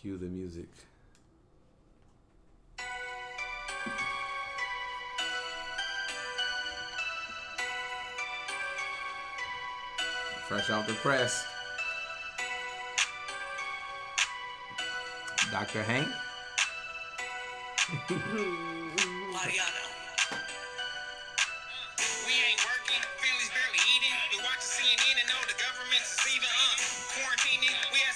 Cue the music. Fresh off the press. Dr. Hank. Mariano.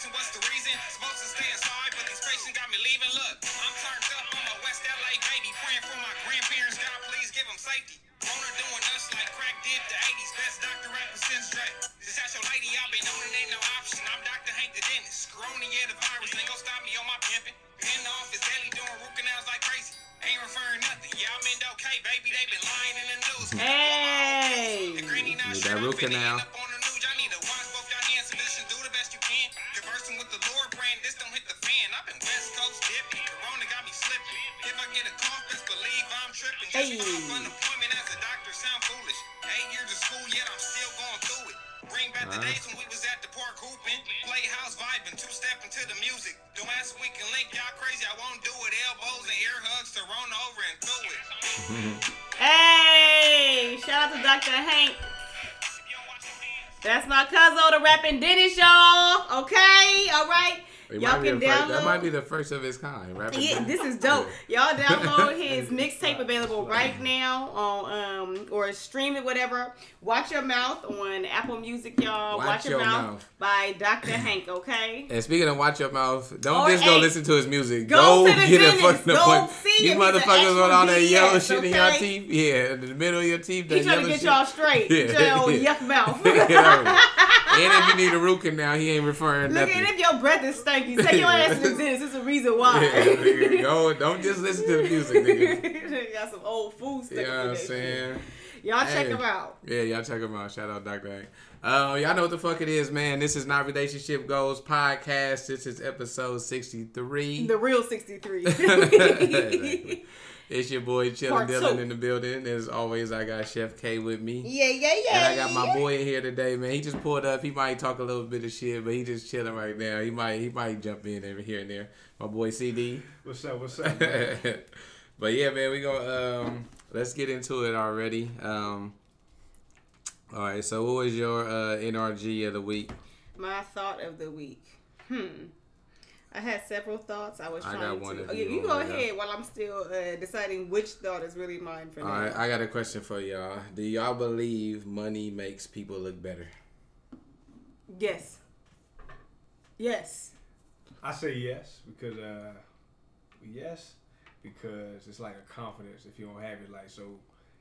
Asking what's the reason. Supposed to stay inside, but these patients got me leaving. Look, I'm turned up, I'm a West LA baby, praying for my grandparents. God, please give them safety. Rona doing us like crack did the 80s. Best doctor rapper since Dre. Just ask your lady, I've been on it, ain't no option. I'm Dr. Hank the dentist. Corona, yeah, the virus ain't gonna stop me on my pimping. In the office daily doing root canals like crazy. Ain't referring nothing. Yeah, I'm in okay, baby. They been lying in the news. Hey. The granny not sure that root canal. That's my cousin, the rapping Dennis, y'all. Okay, all right. Y'all can the first- download. that might be the first of its kind. Rapping Yeah, this is dope. Y'all download his mixtape available right now on um or stream it whatever. Watch Your Mouth on Apple Music, y'all. Watch Watch, Your, Your Mouth, Mouth. by Dr. Hank. Okay. And speaking of watch your mouth, don't Or, just go listen to his music. go Go, to the get a fucking appointment. You. He's motherfuckers with all that yellow shit in your teeth. Yeah, in the middle of your teeth. That He trying to get shit. y'all straight. Yeah, Get your yeah. yuck mouth. and if you need a root canal, he ain't referring Look nothing. at if your breath is stinky. Take your ass dentist. There's a reason why. Yeah, nigga, go. Don't just listen to the music, nigga. Got some old food You sticking know what I'm saying? Y'all check Hey. him out. Yeah, y'all check him out. Shout out Dr. Uh, y'all know what the fuck it is, man. This is not Relationship Goals podcast. This is episode 63. The real 63. it's your boy Chillin' Dylan two. in the building. As always, I got Chef K with me. yeah, yeah, yeah. And I got my boy in here today, man. He just pulled up. He might talk a little bit of shit, but he just chilling right now. He might he might jump in every here and there. My boy CD. What's up? What's up? but yeah, man, we go. Um, let's get into it already. Um, all right. So, what was your uh, NRG of the week? My thought of the week. Hmm. I had several thoughts. I was I trying got to. one if Oh, you yeah, you go to go. ahead while I'm still uh, deciding which thought is really mine for All now. right, I got a question for y'all. Do y'all believe money makes people look better? Yes. Yes. I say yes because uh, yes because it's like a confidence if you don't have it. Like so,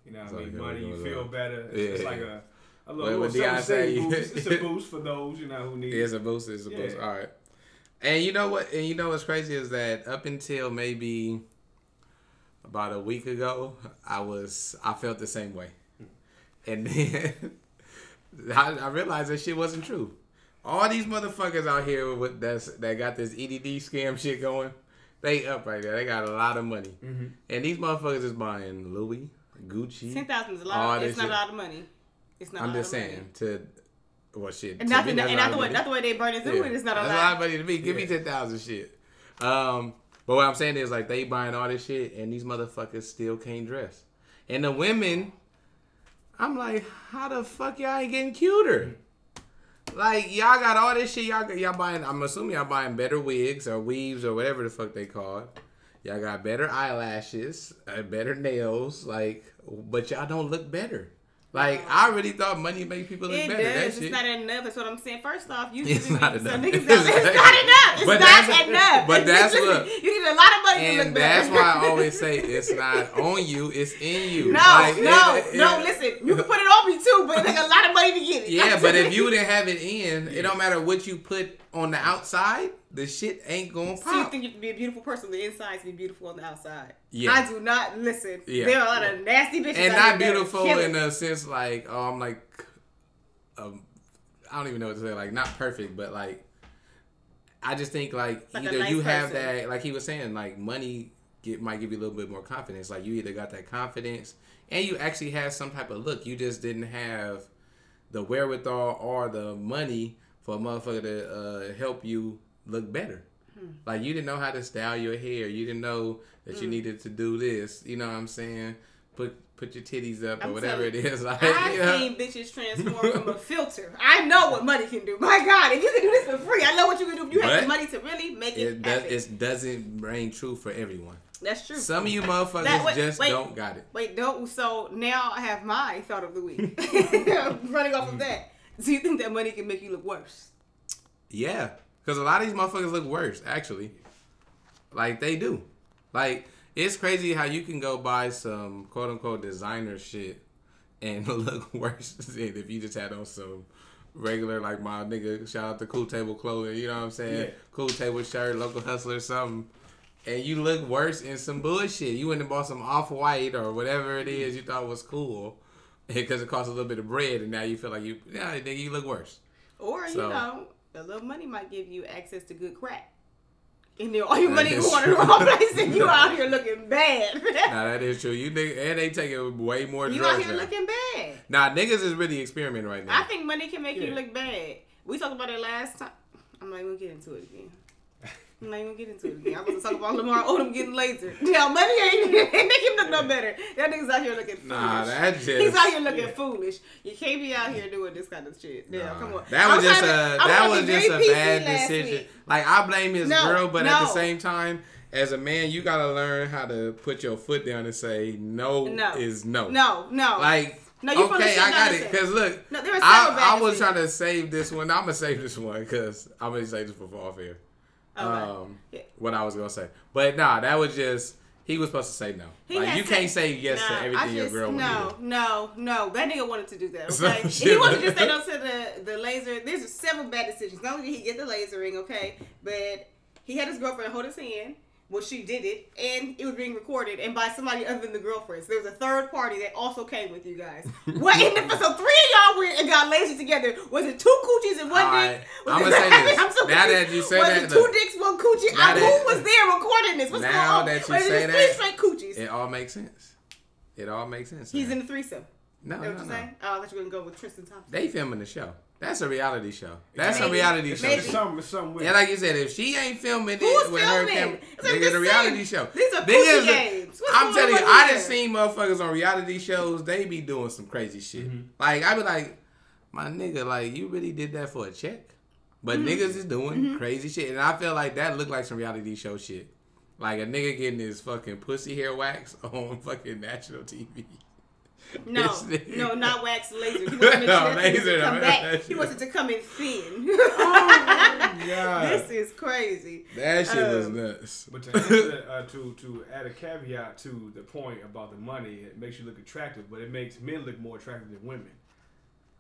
you know, what So I mean, you money, you feel the- better. It's, Yeah. it's like a a What- little, what little Deion say? say boost. It's a boost for those you know who need. It. It's it. a boost. It's a boost. All right. And you know what? And you know what's crazy is that up until maybe about a week ago, I was I felt the same way, and then I, I realized that shit wasn't true. All these motherfuckers out here with that's that got this EDD scam shit going, they up right there. They got a lot of money, Mm-hmm. and these motherfuckers is buying Louis, Gucci. Ten thousand is a lot. It's not shit. a lot of money. It's not. I'm a lot just saying Money. to. Well, shit. And to not me, the, and not the way not the way they burn it through Yeah. it. It's not a That's lot. a lot of money to me. Give me ten thousand shit. Um, but what I'm saying is like they buying all this shit, and these motherfuckers still can't dress. And the women, I'm like, how the fuck y'all ain't getting cuter? Like y'all got all this shit. Y'all got- y'all buying. I'm assuming y'all buying better wigs or weaves or whatever the fuck they call it. Y'all got better eyelashes, uh, better nails. Like, but y'all don't look better. Like I really thought money make people look It better. That does. shit. It's not enough. That's what I'm saying. First off, you It's not enough. Some niggas It's don't- it's not enough. It's But not that's- enough. but that's you need a lot of money to And look better. that's why I always say it's not on you, it's in you. No, Like, no, it- it- no. Listen, you can put it on me too, but it take a lot of money to get it. Yeah, but if you didn't have it in, it don't matter what you put on the outside, the shit ain't gonna pop. So you pop. think you have to be a beautiful person on the inside to be beautiful on the outside? Yeah. I do not listen. Yeah. There are a lot of nasty bitches. and out not there beautiful kill it. in the sense like, oh, I'm like, um, I don't even know what to say. Like, not perfect, but like, I just think like, Like either nice you have person. that, like he was saying, like money get might give you a little bit more confidence. Like you either got that confidence and you actually have some type of look. You just didn't have the wherewithal or the money for a motherfucker to uh, help you look better. Hmm. Like you didn't know how to style your hair. You didn't know that Mm. you needed to do this. You know what I'm saying? Put put your titties up or I'm whatever it telling. Like, I've you know? seen bitches transform from a filter. I know what money can do. My God, if you can do this for free, I know what you can do. If you have the money to really make it, it does, it doesn't ring true for everyone. That's true. Some of you motherfuckers That- wait, just wait. don't got it. Wait, don't. So now I have my thought of the week. Running off of that, do you think that money can make you look worse? Yeah, because a lot of these motherfuckers look worse, actually. Like they do. Like it's crazy how you can go buy some quote unquote designer shit and look worse than if you just had on some regular like my nigga. Shout out to Cool Table Clothing. You know what I'm saying? Yeah. Cool Table shirt, local hustler, something. And you look worse in some bullshit. You went and bought some off white or whatever it is you thought was cool because it cost a little bit of bread, and now you feel like you, yeah, nigga, you look worse. Or you know, a little money might give you access to good crack. And then all your That money is going to the true. wrong place, and you out here looking bad. Nah, that is true. You nigga, and they taking way more you out drugs. here now. looking bad. Nah, niggas is really experimenting right now. I think money can make you look bad. We talked about it last time. I'm not even gonna get into it again. I'm not even get into it again. I was talking about Lamar Odom getting laser. Yeah, money ain't make him look no better. That nigga's out here looking foolish. Nah, that just He's out here looking Yeah. foolish. You can't be out here doing this kind of shit. Yeah, Nah. come on. That was just trying a to- that was just a bad decision. week. Like I blame his No, girl, but at the same time, as a man, you gotta learn how to put your foot down and say no, No. is no. No, no. Like No, you okay, I got it. Cause look, No, there were several bad I, I was trying to save this one. I'm gonna save this one because I'm gonna save this for off air. Okay. Um, Yeah. what I was gonna say, but nah, that was just he was supposed to say no. He like you can't say yes Nah, to everything your just- girl No, no, no. That nigga wanted to do that. Okay, he wanted to just say no to the the laser. There's several bad decisions. Not only did he get the laser ring, okay, but he had his girlfriend hold his hand. Well, she did it, and it was being recorded, and by somebody other than the girlfriend. So there was a third party that also came with you guys. what? And if, so three of y'all went and got lazy together. Was it two coochies and one dick? Was I'ma it- say this. I'm so Now confused. that you say was that, it two dicks, one coochie? I, that- who was there recording this? What's Now going on? that you Was say that, three straight coochies. It all makes sense. It all makes sense. He's now. in the threesome. no, Is no, what no. you're saying? Oh, I thought you were gonna go with Tristan Thompson. They filming the show. That's a reality show. That's a reality It's, show. Maybe. it's something, it's something with Yeah, like you said, if she ain't filming Who's it with her camera, That's what I'm nigga, just reality show. These are Niggas- pussy games. What's I'm telling you, on I here? done seen motherfuckers on reality shows. They be doing some crazy shit. Mm-hmm. Like I be like, my nigga, like you really did that for a check? But Mm-hmm. niggas is doing crazy shit, and I feel like that looked like some reality show shit. Like a nigga getting his fucking pussy hair wax on fucking national TV. No, no, not wax laser. He wanted to make No, sure that thing laser, would come no, back. He shit. wanted to come in thin. God. this is crazy. That shit was Um, nuts. But to, answer, uh, to to add a caveat to the point about the money, it makes you look attractive, but it makes men look more attractive than women.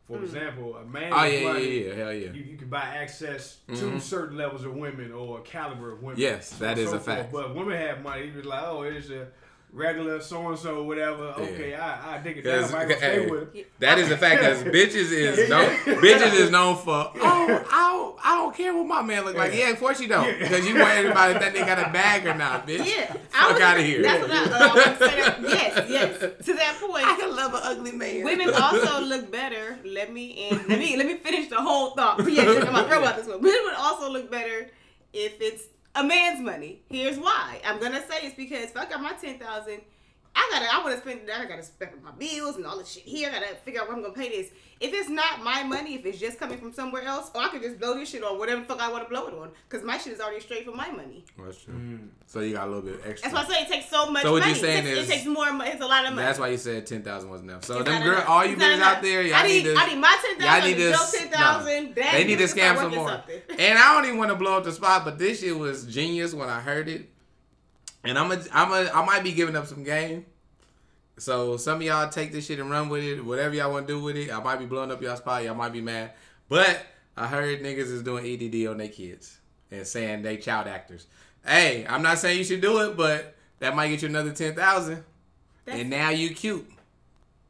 For Hmm. example, a man Oh with yeah, yeah, money, yeah, hell yeah. You, you can buy access to Mhm. certain levels of women or a caliber of women. Yes, so that on is so a fact. Forth. But women have money. You be like, oh, it's a regular so and so, whatever. Yeah. Okay, I I dig it down. 'Cause, I might stay with him. That is a fact because bitches is known, bitches is known for oh I don't I don't care what my man look like yeah of course you don't Yeah. because you worried about if that nigga got a bag or not bitch Yeah, fuck was- out of here That's what I, uh, I want to say. That. Yes, yes. To that point, I can love an ugly man Women also look better. Let me end. Let me let me finish the whole thought. Yeah, I'm gonna throw about this one. Women would also look better if it's a man's money. Here's why. I'm gonna say it's because if I got my ten thousand, I gotta I wanna spend that I gotta spend my bills and all this shit here. I gotta figure out where I'm gonna pay this. If it's not my money, if it's just coming from somewhere else, or I could just blow this shit on whatever the fuck I want to blow it on, because my shit is already straight from my money. that's true mm. so you got a little bit extra That's why I say it takes so much So what money. you saying it, takes, is- it takes more. mo- It's a lot of money. that's why you said ten thousand was enough so It's them girl enough. all you It's bitches out there y'all I need, need, to I need my ten Y'all need to Your ten thousand. no. They need to scam some more. And I don't even want to blow up the spot, but this shit was genius when I heard it. And I'm a, I'm a, I might be giving up some game. So some of y'all take this shit and run with it. Whatever y'all want to do with it, I might be blowing up y'all spot. Y'all might be mad, but I heard niggas is doing EDD on their kids and saying they child actors. Hey, I'm not saying you should do it, but that might get you another ten thousand. And now you cute.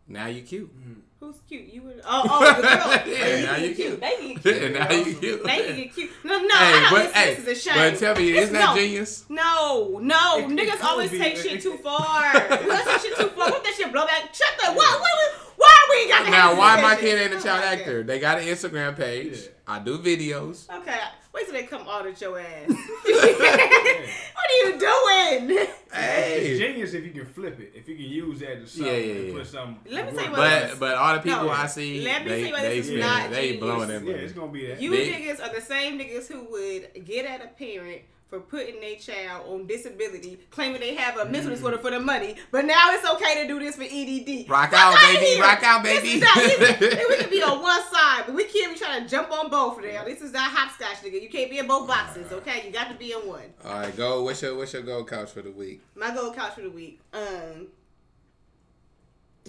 Now you cute. Mm. Who's cute? You would. Oh, oh, the girl. Yeah, now you cute. Get and cute. now you cute. They get cute. No, no. Hey, I don't, but this, hey, this is a shame. but tell me, isn't that no, genius? No, no. It- it Niggas could always take It- shit too far. Let's take shit too far. What that shit blow back? Shut the. Why? Why? Why we got Now, why my kid ain't a child actor? They got an Instagram page. Yeah. I do videos. Okay. Wait till they come audit your ass. what are you doing? It's genius if you can flip it. If you can use that to something Yeah, yeah, yeah. put something. Let me to tell you work. what- But but all the people No, I see, let me they tell you why they, this is spend- not they genius. blowing that Yeah, it's gonna be that. You They- niggas are the same niggas who would get at a parent for putting their child on disability, claiming they have a mental disorder for the money, but now it's okay to do this for EDD. Rock out, baby. here. Rock out, This baby. is not- we, can be on one side, but we can't be trying to jump on both now. This is not hopscotch, nigga. You can't be in both boxes, okay? You got to be in one. All right, go. What's your what's your gold couch for the week? My gold couch for the week. Um,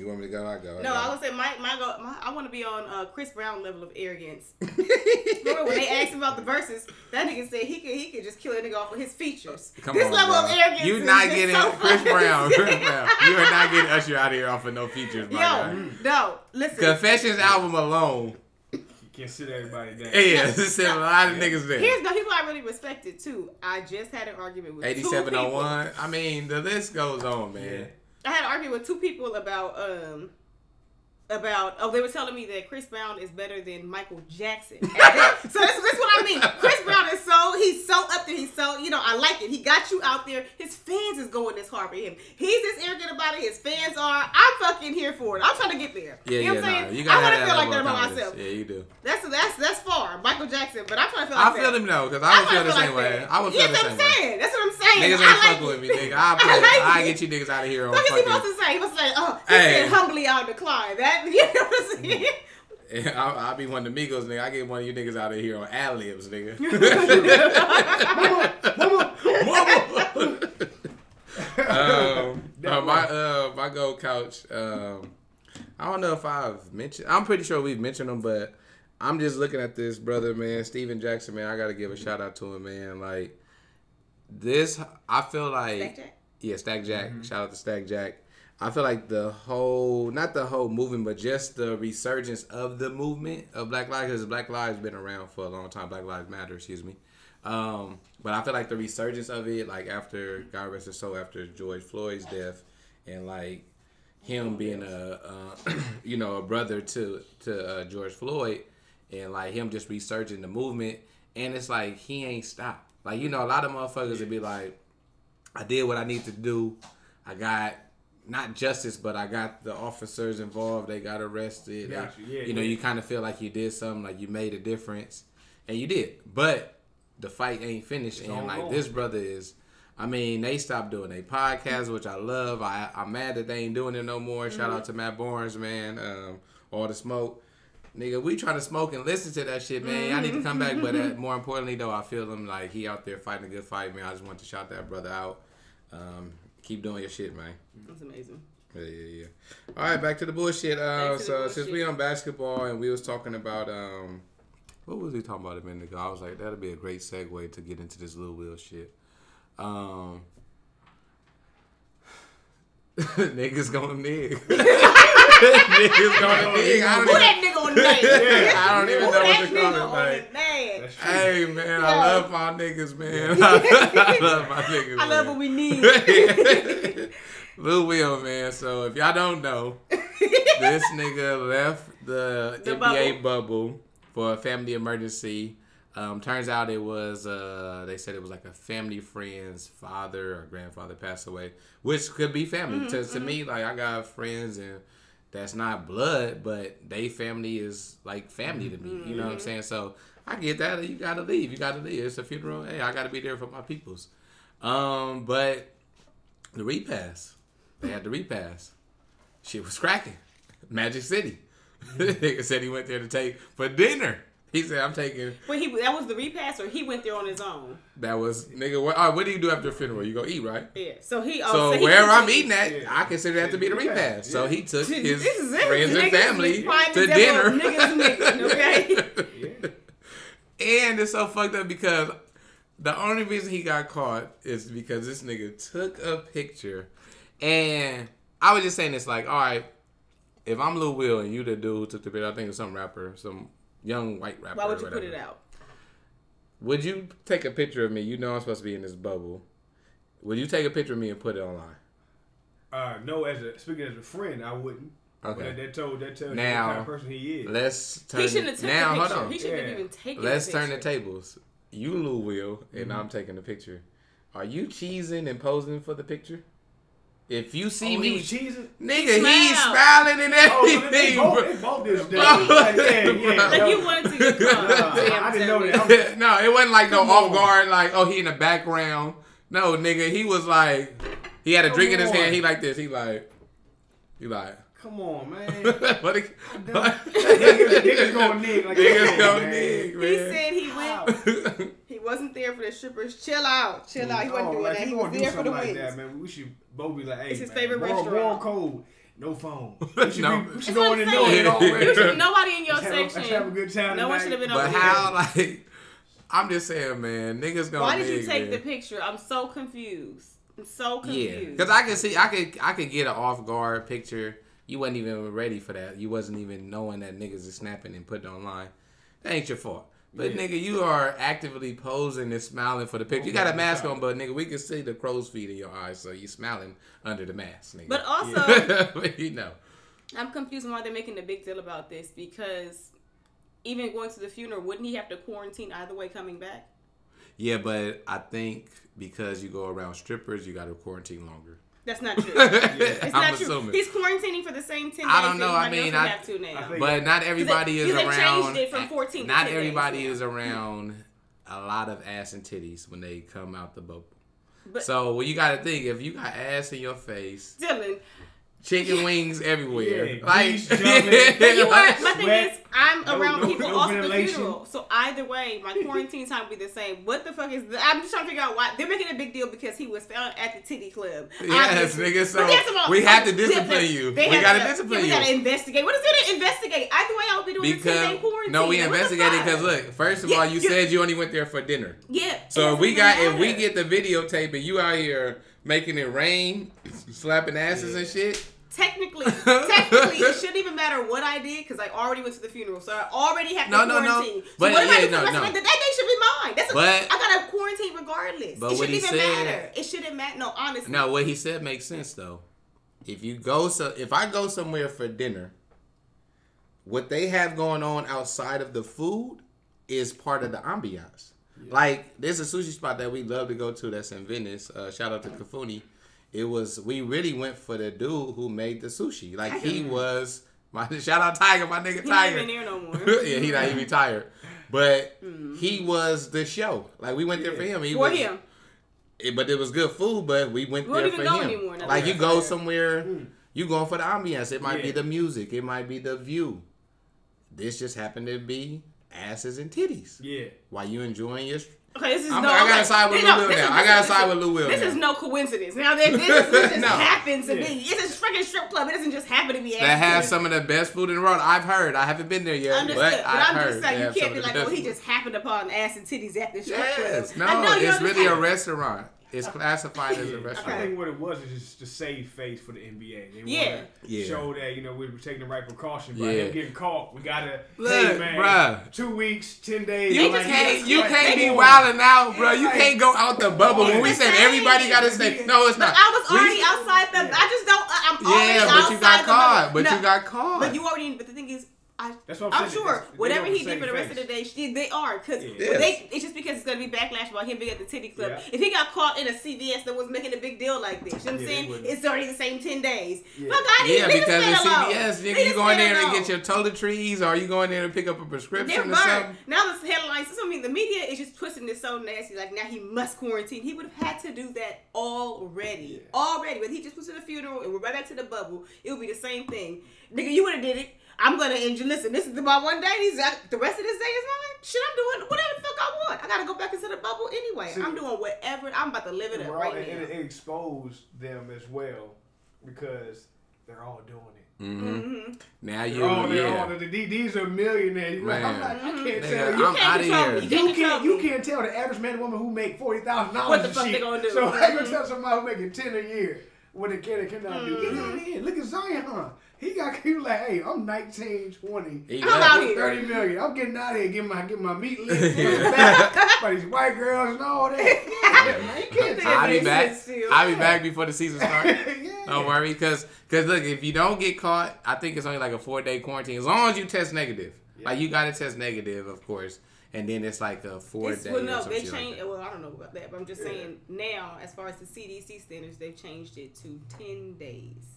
You want me to go? I go. no, go. I would say my my, go, my I want to be on uh, Chris Brown level of arrogance. Remember when they asked him about the verses, that nigga said he could he could just kill a nigga off with his features. Come this on, level bro. of arrogance. You is not just getting so Chris funny. Brown. Chris Brown. You are not getting Usher out of here off of no features, my guy. Yo, no, listen. Confessions album alone. You can sit everybody down. Yeah, this is a lot of niggas there. Here's the people I really respected too. I just had an argument with two people. 8701. I mean, the list goes on, man. Yeah. I had an argument with two people about um about oh they were telling me that Chris Brown is better than Michael Jackson. so this, this is what I mean. Chris Brown is so he's so up there. He's so you know I like it. He got you out there. His fans is going this hard for him. He's this arrogant about it. His fans are. I'm fucking here for it. I'm trying to get there. Yeah, you know yeah, what I'm nah. saying? You I gotta want to feel like that about myself. Yeah, you do. That's that's that's far Michael Jackson, but I'm trying to feel I feel that. him though, because I I would feel the same way. that. I would feel the that's same what I'm way. saying. That's what I'm saying. Niggas I ain't like fucking it. with me, nigga. I I I get you niggas out of here on What is he supposed to say? He was like, oh, he Hey. said humbly I'll decline. That you know what I'm saying? I'll, I'll be one of the Migos, nigga. I get one of you niggas out of here on ad libs, nigga. um, uh, my uh, my gold couch. Um, I don't know if I've mentioned. I'm pretty sure we've mentioned them, but I'm just looking at this brother, man, Stephen Jackson, man. I gotta give a shout out to him, man. Like this, I feel like Stack Jack? yeah, Stack Jack. Shout out to Stack Jack. I feel like the whole, not the whole movement, but just the resurgence of the movement of Black Lives, because Black Lives been around for a long time. Black Lives Matter, excuse me. Um, but I feel like the resurgence of it, like after God rest his soul, after George Floyd's death, and like him being a, uh, you know, a brother to to uh, George Floyd, and like him just resurging the movement, and it's like he ain't stopped. Like you know, a lot of motherfuckers would be like, I did what I need to do. I got not justice, but I got the officers involved. They got arrested. Got you. Yeah, you know, you kind of feel like you did something, like you made a difference, and you did. But the fight ain't finished, and like ongoing. this brother is. I mean, they stopped doing their podcast, which I love. I, I'm mad that they ain't doing it no more. Shout out to Matt Barnes, man. Um, all the smoke. Nigga, we trying to smoke and listen to that shit, man. I need to come back, but uh, more importantly, though, I feel him like he out there fighting a good fight, man. I just want to shout that brother out. Um, keep doing your shit, man. That's amazing. Yeah, yeah, yeah. All right, back to the bullshit. Uh, Back to the so since we on basketball and we was talking about um, what was we talking about a minute ago? I was like, that'd be a great segue to get into this Lou Will shit. Um, niggas gonna nig. niggas gonna nig. I don't even, that nigga on the name? I don't even know what that to call nigga it. on Like, the name? That's true. hey man, I love my niggas, man. I love my niggas. I love man. what we need. Lou Will, man. So if y'all don't know, this nigga left the, The NBA bubble. for a family emergency. Um, turns out it was uh, they said it was like a family friend's father or grandfather passed away, which could be family. Mm-hmm, to, to me, like I got friends and that's not blood, but they family is like family to me. You know what I'm Mm-hmm. saying? So I get that. You gotta leave. You gotta leave. It's a funeral. Hey, I gotta be there for my peoples. Um, but the repass, they had the repass. Shit was cracking. Magic City. Nigga said he went there to take for dinner. He said, "I'm taking." But he that was the repass, or he went there on his own. That was nigga. What, all right, what do you do after a funeral? You go eat, right? Yeah. So he. Oh, So, he wherever I'm continued- eating at, Yeah. I consider that to be the Yeah. repass. So he took This his friends and family is to dinner. Niggas mixing, okay. Yeah. And it's so fucked up because the only reason he got caught is because this nigga took a picture. And I was just saying this like, all right, if I'm Lou Will and you the dude who took the picture, I think it's some rapper, some young white rapper. Why would or you put it out? Would you take a picture of me? You know I'm supposed to be in this bubble. Would you take a picture of me and put it online? Uh, no, as a speaking as a friend, I wouldn't. Okay. But that told that tells you Now- what kind of person he is. Let's turn He shouldn't have taken now. a picture. Hold on. He shouldn't have Yeah. even taken. Let's a turn the tables. you Lou Will, and Mm-hmm. I'm taking the picture. Are you cheesing and posing for the picture? If you see Oh, me, was cheesing. nigga, smiled. he's smiling and Oh, so they everything. both, they both did. Like, yeah, yeah. Like no. you wanted to get caught. Nah, I didn't know that. no, it wasn't like no Come off guard, like, oh, he in the background. No, nigga, he was like, he had a Come drink in his hand. He like this. He like, he like, Come on, man. what? he- niggas, niggas going nig like Niggas that, go man. He said he went. He wasn't there for the strippers. Chill out, chill out. He wasn't Oh, doing like, that. if He was wanna do there for the something like wings. that, man. We should both be like, hey, It's his man, favorite moral, restaurant. moral code, no phone. We should, No. be, we should go in I'm and know it already. You should- Nobody in your Let's have, let's have a section. good time No one should have been But over how, here. like, I'm just saying, man, niggas gonna. Why did you take man. the picture? I'm so confused. I'm so confused. Yeah, confused. because I can see, I could, I could get an off guard picture. You wasn't even ready for that. You wasn't even knowing that niggas is snapping and putting online. That ain't your fault. But Yeah. nigga, you are actively posing and smiling for the picture. You oh, got a mask on, but nigga, we can see the crow's feet in your eyes, so you smiling under the mask, nigga. But also, But you know, I'm confused why they're making a big deal about this because even going to the funeral, wouldn't he have to quarantine either way coming back? yeah, but I think because you go around strippers, you got to quarantine longer. That's not true. It's I'm not true. assuming. He's quarantining for the same ten days. I don't know. I mean, else would I- have to now. I But not everybody is because they around. changed it from 14 to not 10 days everybody now. is around a lot of ass and titties when they come out the bubble. But- so well, you got to think if you got ass in your face, Dylan, chicken wings everywhere, Yeah, like, jumping. But you like- are, my thing is, I'm no- around no- people no also the ventilation. funeral. So either way, my quarantine time will be the same. What the fuck is? The, I'm just trying to figure out why they're making a big deal because he was found at the titty club. Yes, nigga, so But about- we have to discipline they- you. they We gotta to- discipline yeah, we gotta investigate. What is there to investigate? Either way, I'll be doing a ten day quarantine. no, we investigated because look, first of Yeah, all, you you- said you only went there for dinner. yeah. So if we doesn't got if we get the videotape and you out here making it rain, slapping asses and shit. Technically, technically, it shouldn't even matter what I did because I already went to the funeral, so I already have to No, no, no. quarantine. But, so what yeah, I do no, for the no. rest That day should be mine. That's a, But- I got to quarantine regardless. But it what shouldn't he even said- matter. It shouldn't matter. No, honestly. No, what he said makes sense though. If you go so if I go somewhere for dinner, what they have going on outside of the food is part of the ambiance. Like there's a sushi spot that we love to go to that's in Venice. Uh, shout out to Kafuni. It was we really went for the dude who made the sushi. Like he was my shout out Tiger, my nigga Tiger. even there no more. yeah, he not even retired. But hmm. he was the show. Like we went there for him. He For was, him. it, but it was good food. But we went We there even for him. anymore like you go somewhere, hmm. you going for the ambiance. It might be the music. It might be the view. This just happened to be asses and titties. Yeah. While you enjoying your. Okay, this is I'm- no. I gotta okay, side with Lou Will this now. is- I gotta side with Lou Will This now. is no coincidence. Now, this, this, is, this just No. happens to Yeah. be. It's a freaking strip club. It doesn't just happen to be. That has some of the best food in the world. I've heard. I haven't been there yet, Understood, but, but, I've I'm heard. just saying you can't be like, best oh, he just happened upon ass and titties at the strip Yes, club. no, Like, you it's really a restaurant. It's classified as a restaurant. I think what it was is just to save face for the NBA. They Yeah. wanna Yeah. show that you know we were taking the right precautions But Yeah. him getting caught. We gotta, Look, hey man, bruh. two weeks, ten days. You like, can't, you like, can't be wilding out, bro. You Like- can't go out the bubble. When we It's said the everybody got to stay, no, it's But not. I was We- already outside the. I just don't. I- I'm already Yeah, but you outside got the caught. bubble. But No, you got caught. But you already. But the thing is, I. That's what I'm I'm sure It's- they whatever he did for the save rest of the day, she, they are because Yeah. they. It's just because it's gonna be backlash about him being at the titty club. Yeah. If he got caught in a CVS that was making a big deal like this, you know what I'm Yeah, saying? It's already the same ten days. Yeah. Fuck out of here. yeah, Leave because this in alone. CVS, nigga, you this go in there and alone. get your toiletries, or you go in there to pick up a prescription or burnt. something. Now the headlines. I mean, the media is just twisting this so nasty. Like now he must quarantine. He would have had to do that already. Already. But he just went to the funeral and we're right back to the bubble. It would be the same thing. Nigga, you would have did it. I'm gonna enjoy. Listen, this is my one day. He's the rest of this day is mine. Shit, I'm doing whatever the fuck I want. I gotta go back into the bubble anyway. See- I'm doing whatever. I'm about to live it And up we're all- right and now. it, it exposed them as well because they're all doing it. Mm-hmm. Mhm. Now you, They're all, they're yeah. all, the- the- these are millionaires. You're like, I'm Man. not, I can't Nigga, tell you. I'm can't outta here. You can't can't, you can't tell the average man and woman who make forty thousand dollars. What the fuck they gonna do? So I Mhm. gonna tell somebody who making ten a year what they can and cannot do. Get out of. Look at Zion. He got he was like, hey, I'm 19, 20. He I'm out here. 30 million. I'm getting out of here, getting my getting my meat licked back by these white girls and all that. Yeah, man, you can't tell I'll be back. sense. I'll be back before the season starts. yeah. Don't worry, because because look, if you don't get caught, I think it's only like a four day quarantine as long as you test negative. Like you got to test negative, of course. and then it's like a four It's, day. well, no, they shit like changed. well, I don't know about that, but I'm just saying now, as far as the CDC standards, they've changed it to ten days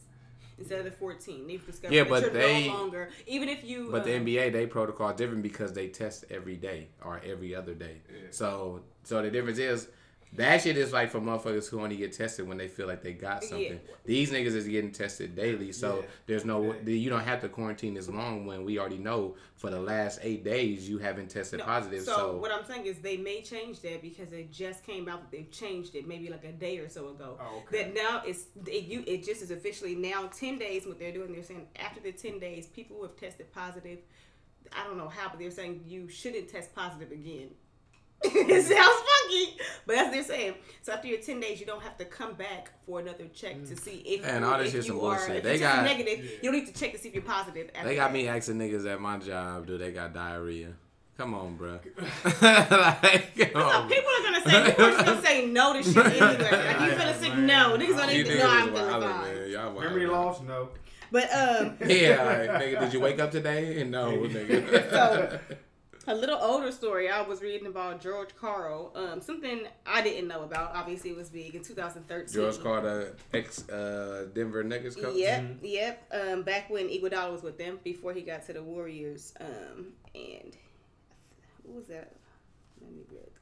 instead of the fourteen. They've discovered Yeah, that but you're they- no longer, even if you. But the um, NBA, they protocol different because they test every day or every other day. Yeah. So, so the difference is that shit is like for motherfuckers who only get tested when they feel like they got Yeah. something. These niggas is getting tested daily, so Yeah. there's no Yeah. you don't have to quarantine as long when we already know for the last eight days you haven't tested no, positive. So, So, what I'm saying is they may change that because it just came out that they've changed it maybe like a day or so ago. Oh, okay. That now it's it, you it just is officially now ten days. What they're doing, they're saying after the ten days, people who have tested positive. I don't know how, but they're saying you shouldn't test positive again. it sounds funky, but that's what they're saying. So after your ten days, you don't have to come back for another check to see if Man, you, all this if you some are bullshit. if They you tested got- negative. Yeah. You don't need to check to see if you're positive. after they got that. me asking niggas at my job, do they got diarrhea? Come on, bro. like, come So on, people are gonna say people are gonna say no to shit anyway. Like you feeling sick? No, niggas gonna need to know I'm is feeling wildin', fine. man. Y'all Memory wildin'. loss? No. But um, Yeah, like, nigga, did you wake up today? And no, nigga. So- a little older story I was reading about George Karl. Um, something I didn't know about. Obviously, it was big in 2013. George Karl a ex uh, Denver Nuggets coach. Yep, yep. Um, back when Iguodala was with them before he got to the Warriors. Um, and what was that? Let me look.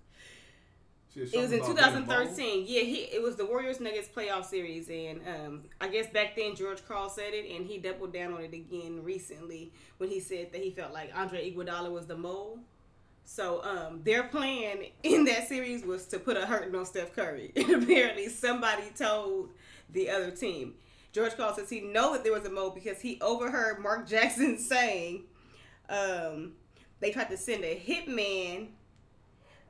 It was in something about getting 2013. Yeah, he it was the Warriors Nuggets playoff series, and um, I guess back then George Karl said it, and he doubled down on it again recently when he said that he felt like Andre Iguodala was the mole. So um, their plan in that series was to put a hurting on Steph Curry, and apparently somebody told the other team. George Karl says he know that there was a mole because he overheard Mark Jackson saying um, they tried to send a hitman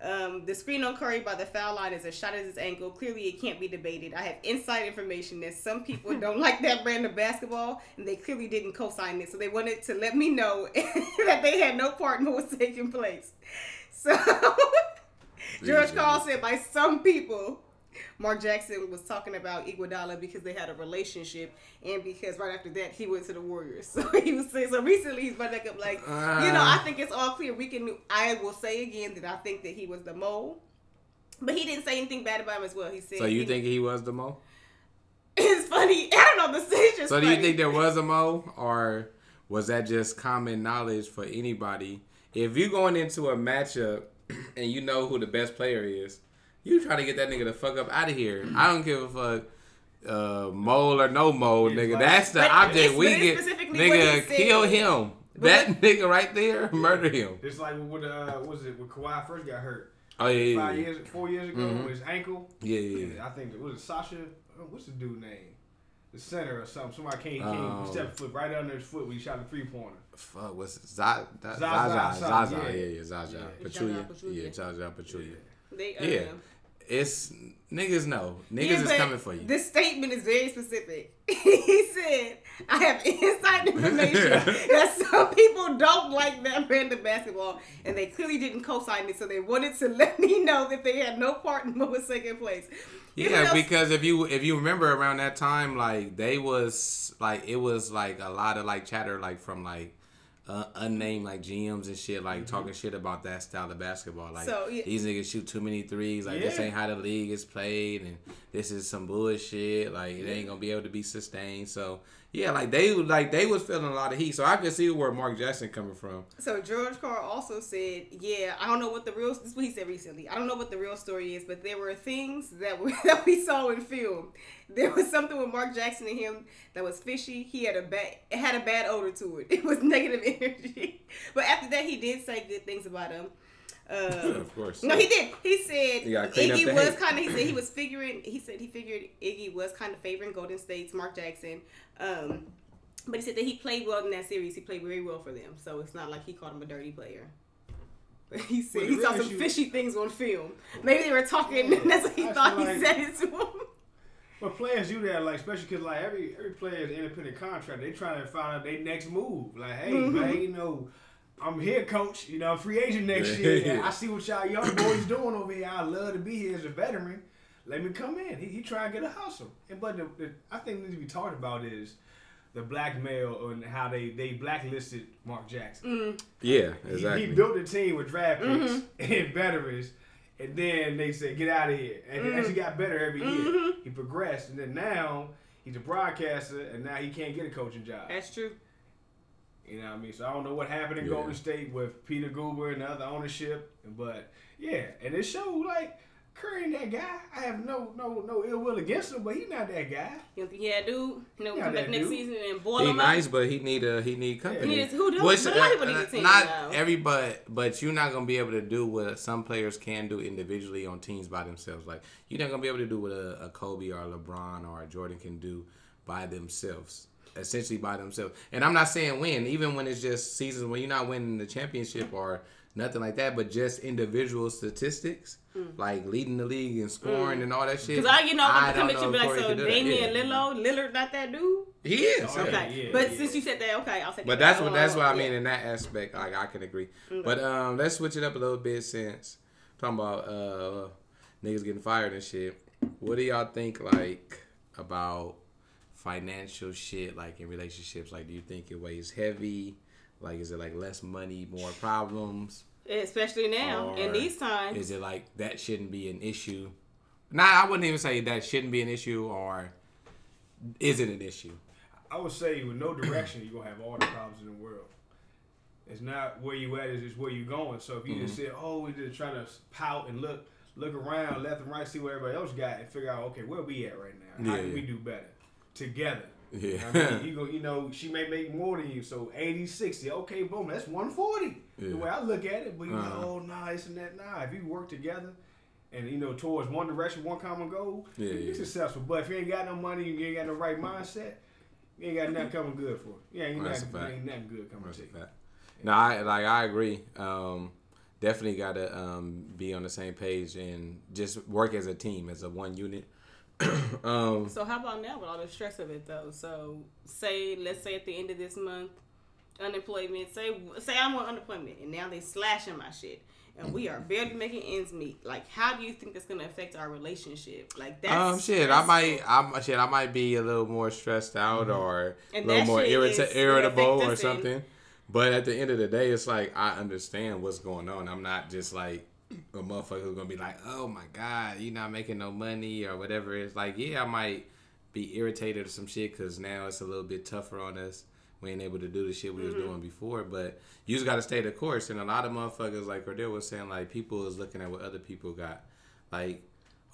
um, the screen on Curry by the foul line is a shot at his ankle. Clearly, it can't be debated. I have inside information that some people don't like that brand of basketball, and they clearly didn't co-sign it. So they wanted to let me know that they had no part in what was taking place. So George Jesus. Karl said by some people, Mark Jackson was talking about Iguodala because they had a relationship, and because right after that he went to the Warriors. So he was saying. So recently he's brought back up like, you know, I ah. think it's all clear. We can. I will say again that I think that he was the mole, but he didn't say anything bad about him as well. He said. So you he- think he was the mole? it's funny? I don't know. The just So do you think there was a mole, or was that just common knowledge for anybody? If you're going into a matchup and you know who the best player is, you try to get that nigga the fuck up out of here. I don't give a fuck. Uh, mole or no mole, Yeah, nigga. like- That's the But object we get. specifically what he Nigga, said. kill him. But That nigga right there, murder him. It's like when uh, what was it when Kawhi first got hurt Oh yeah, yeah, five yeah. years, four years ago Mhm. with his ankle. yeah, yeah, yeah. I think it was it Sasha. uh, What's the dude name? The center or something. Somebody came, came Oh. stepped foot right under his foot when he shot the three pointer. Fuck, what's it? Zaza, Zaza, Zaza, Zaza, yeah. yeah, yeah, Zaza, Yeah. Pachulia, Pachulia. yeah, Zaza, Pachulia. They, uh, Yeah. It's niggas know. Niggas Yeah, is coming for you. This statement is very specific. he said, I have inside information that some people don't like that brand of basketball, and they clearly didn't co sign it, so they wanted to let me know that they had no part in what was taking place. Yeah, know, because if you if you remember around that time, like they was like it was like a lot of like chatter like from like uh, unnamed like GMs and shit like talking shit about that style of basketball. Like So, yeah. these niggas shoot too many threes. Like this ain't how the league is played, and this is some bullshit. Like it ain't gonna be able to be sustained. So yeah, like they like they was feeling a lot of heat. So I could see where Mark Jackson coming from. So George Karl also said, "Yeah, I don't know what the real. This is what he said recently. I don't know what the real story is, but there were things that we, that we saw in film. There was something with Mark Jackson and him that was fishy. He had a bad, it had a bad odor to it. It was negative energy. But after that, he did say good things about him. Um, of course. no, he did. He said You gotta clean up Iggy was kind of. He said he was figuring. He said he figured Iggy was kind of favoring Golden State's Mark Jackson. Um, but he said that he played well in that series. He played very well for them. So it's not like he called him a dirty player. But he said Well, he saw some issue- fishy things on film. Maybe they were talking. and that's what he I thought feel he like- said it to him. But players do that, like especially because like every every player is independent contract. They trying to find out their next move. Like, hey Mm-hmm. man, you know, I'm here, coach. You know, I'm free agent next Yeah. year. I see what y'all young boys doing over here. I love to be here as a veteran. Let me come in. He, he try to get a hustle. And but the, the, I think what needs to be talked about is the blackmail and how they they blacklisted Mark Jackson. Yeah, He- exactly. He, built a team with draft picks Mm-hmm. and veterans, and then they said, "Get out of here." And Mm-hmm. he actually got better every year. He progressed, and then now he's a broadcaster, and now he can't get a coaching job. That's true. You know what I mean? So I don't know what happened in Yeah. Golden State with Peter Guber and the other ownership, but yeah, and it showed like Curry ain't that guy. I have no no no ill will against him, but he's not that guy. Yeah, don't think he had dude? You know, come back that next dude. season and boil He him nice, up. but he need a he need company. He needs- who does- Which, but a people uh, need a team Not now. everybody, but you're not gonna be able to do what some players can do individually on teams by themselves. Like you're not gonna be able to do what a, a Kobe or a LeBron or a Jordan can do by themselves. Essentially by themselves. And I'm not saying win, even when it's just seasons when you're not winning the championship or nothing like that, but just individual statistics, like leading the league and scoring and all that shit. Because Mm. I, you know, I I come don't at you be like, Corey so can do that. Damian Yeah. Lillard, Lillard, not that dude. He is. Oh, yeah. Okay, yeah, but yeah. since you said that, okay, I'll say. But that. that's what that's what I yeah. mean in that aspect. Like I can agree. But um, let's switch it up a little bit since talking about uh niggas getting fired and shit. What do y'all think like about financial shit like in relationships? Like, do you think it weighs heavy? Like, is it like less money, more problems? Especially now Or in these times. Is it like that shouldn't be an issue? Nah, I wouldn't even say that shouldn't be an issue, or is it an issue? I would say with no direction, you're gonna have all the problems in the world. It's not where you at, it's just where you going. So if you just Mm-hmm. say, "Oh, we're just trying to pout and look, look around left and right, see what everybody else got, and figure out, okay, where we at right now? How Yeah, can yeah. we do better together?" Yeah. I mean, you go, you know, she may make more than you, so 80, 60. Okay, boom, that's 140. Yeah. The way I look at it, but you Uh-huh. know, oh, nah, this and that, nah. If you work together and, you know, towards one direction, one common goal, Yeah, you're yeah. successful. But if you ain't got no money, you ain't got no right mindset, you ain't got nothing coming good for you. Yeah, ain't, That's a ain't nothing good coming That's to you. No, I like I agree. Um, definitely got to um, be on the same page and just work as a team, as a one unit. um, So how about now with all the stress of it though? So say let's say at the end of this month, unemployment. Say say I'm on unemployment and now they slashing my shit. And we are barely making ends meet. Like, how do you think that's gonna affect our relationship? Like, that. um, shit, I might. I'm shit, I might be a little more stressed out or And a little more irrita- irritable or us in- something. But at the end of the day, it's like I understand what's going on. I'm not just like a motherfucker who's gonna be like, "Oh my god, you're not making no money" or whatever. It's like, yeah, I might be irritated or some shit because now it's a little bit tougher on us. We ain't able to do the shit we was mm-hmm. doing before, but you just got to stay the course. And a lot of motherfuckers, like Cordell was saying, like people is looking at what other people got, like.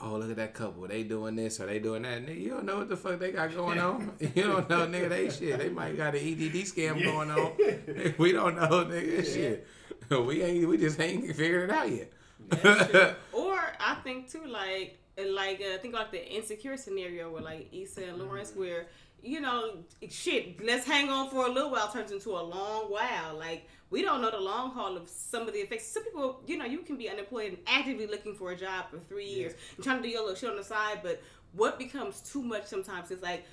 Oh, look at that couple. They doing this or they doing that. Nigga, you don't know what the fuck they got going on. You don't know, nigga, they shit. They might got an EDD scam going on. We don't know, nigga, shit. We ain't, we just ain't figured it out yet. Or I think too, like like uh, think about the insecure scenario where like Issa and Lawrence, where you know, shit, let's hang on for a little while turns into a long while. Like we don't know the long haul of some of the effects. Some people, you know, you can be unemployed and actively looking for a job for three years and trying to do your little shit on the side, but what becomes too much sometimes is like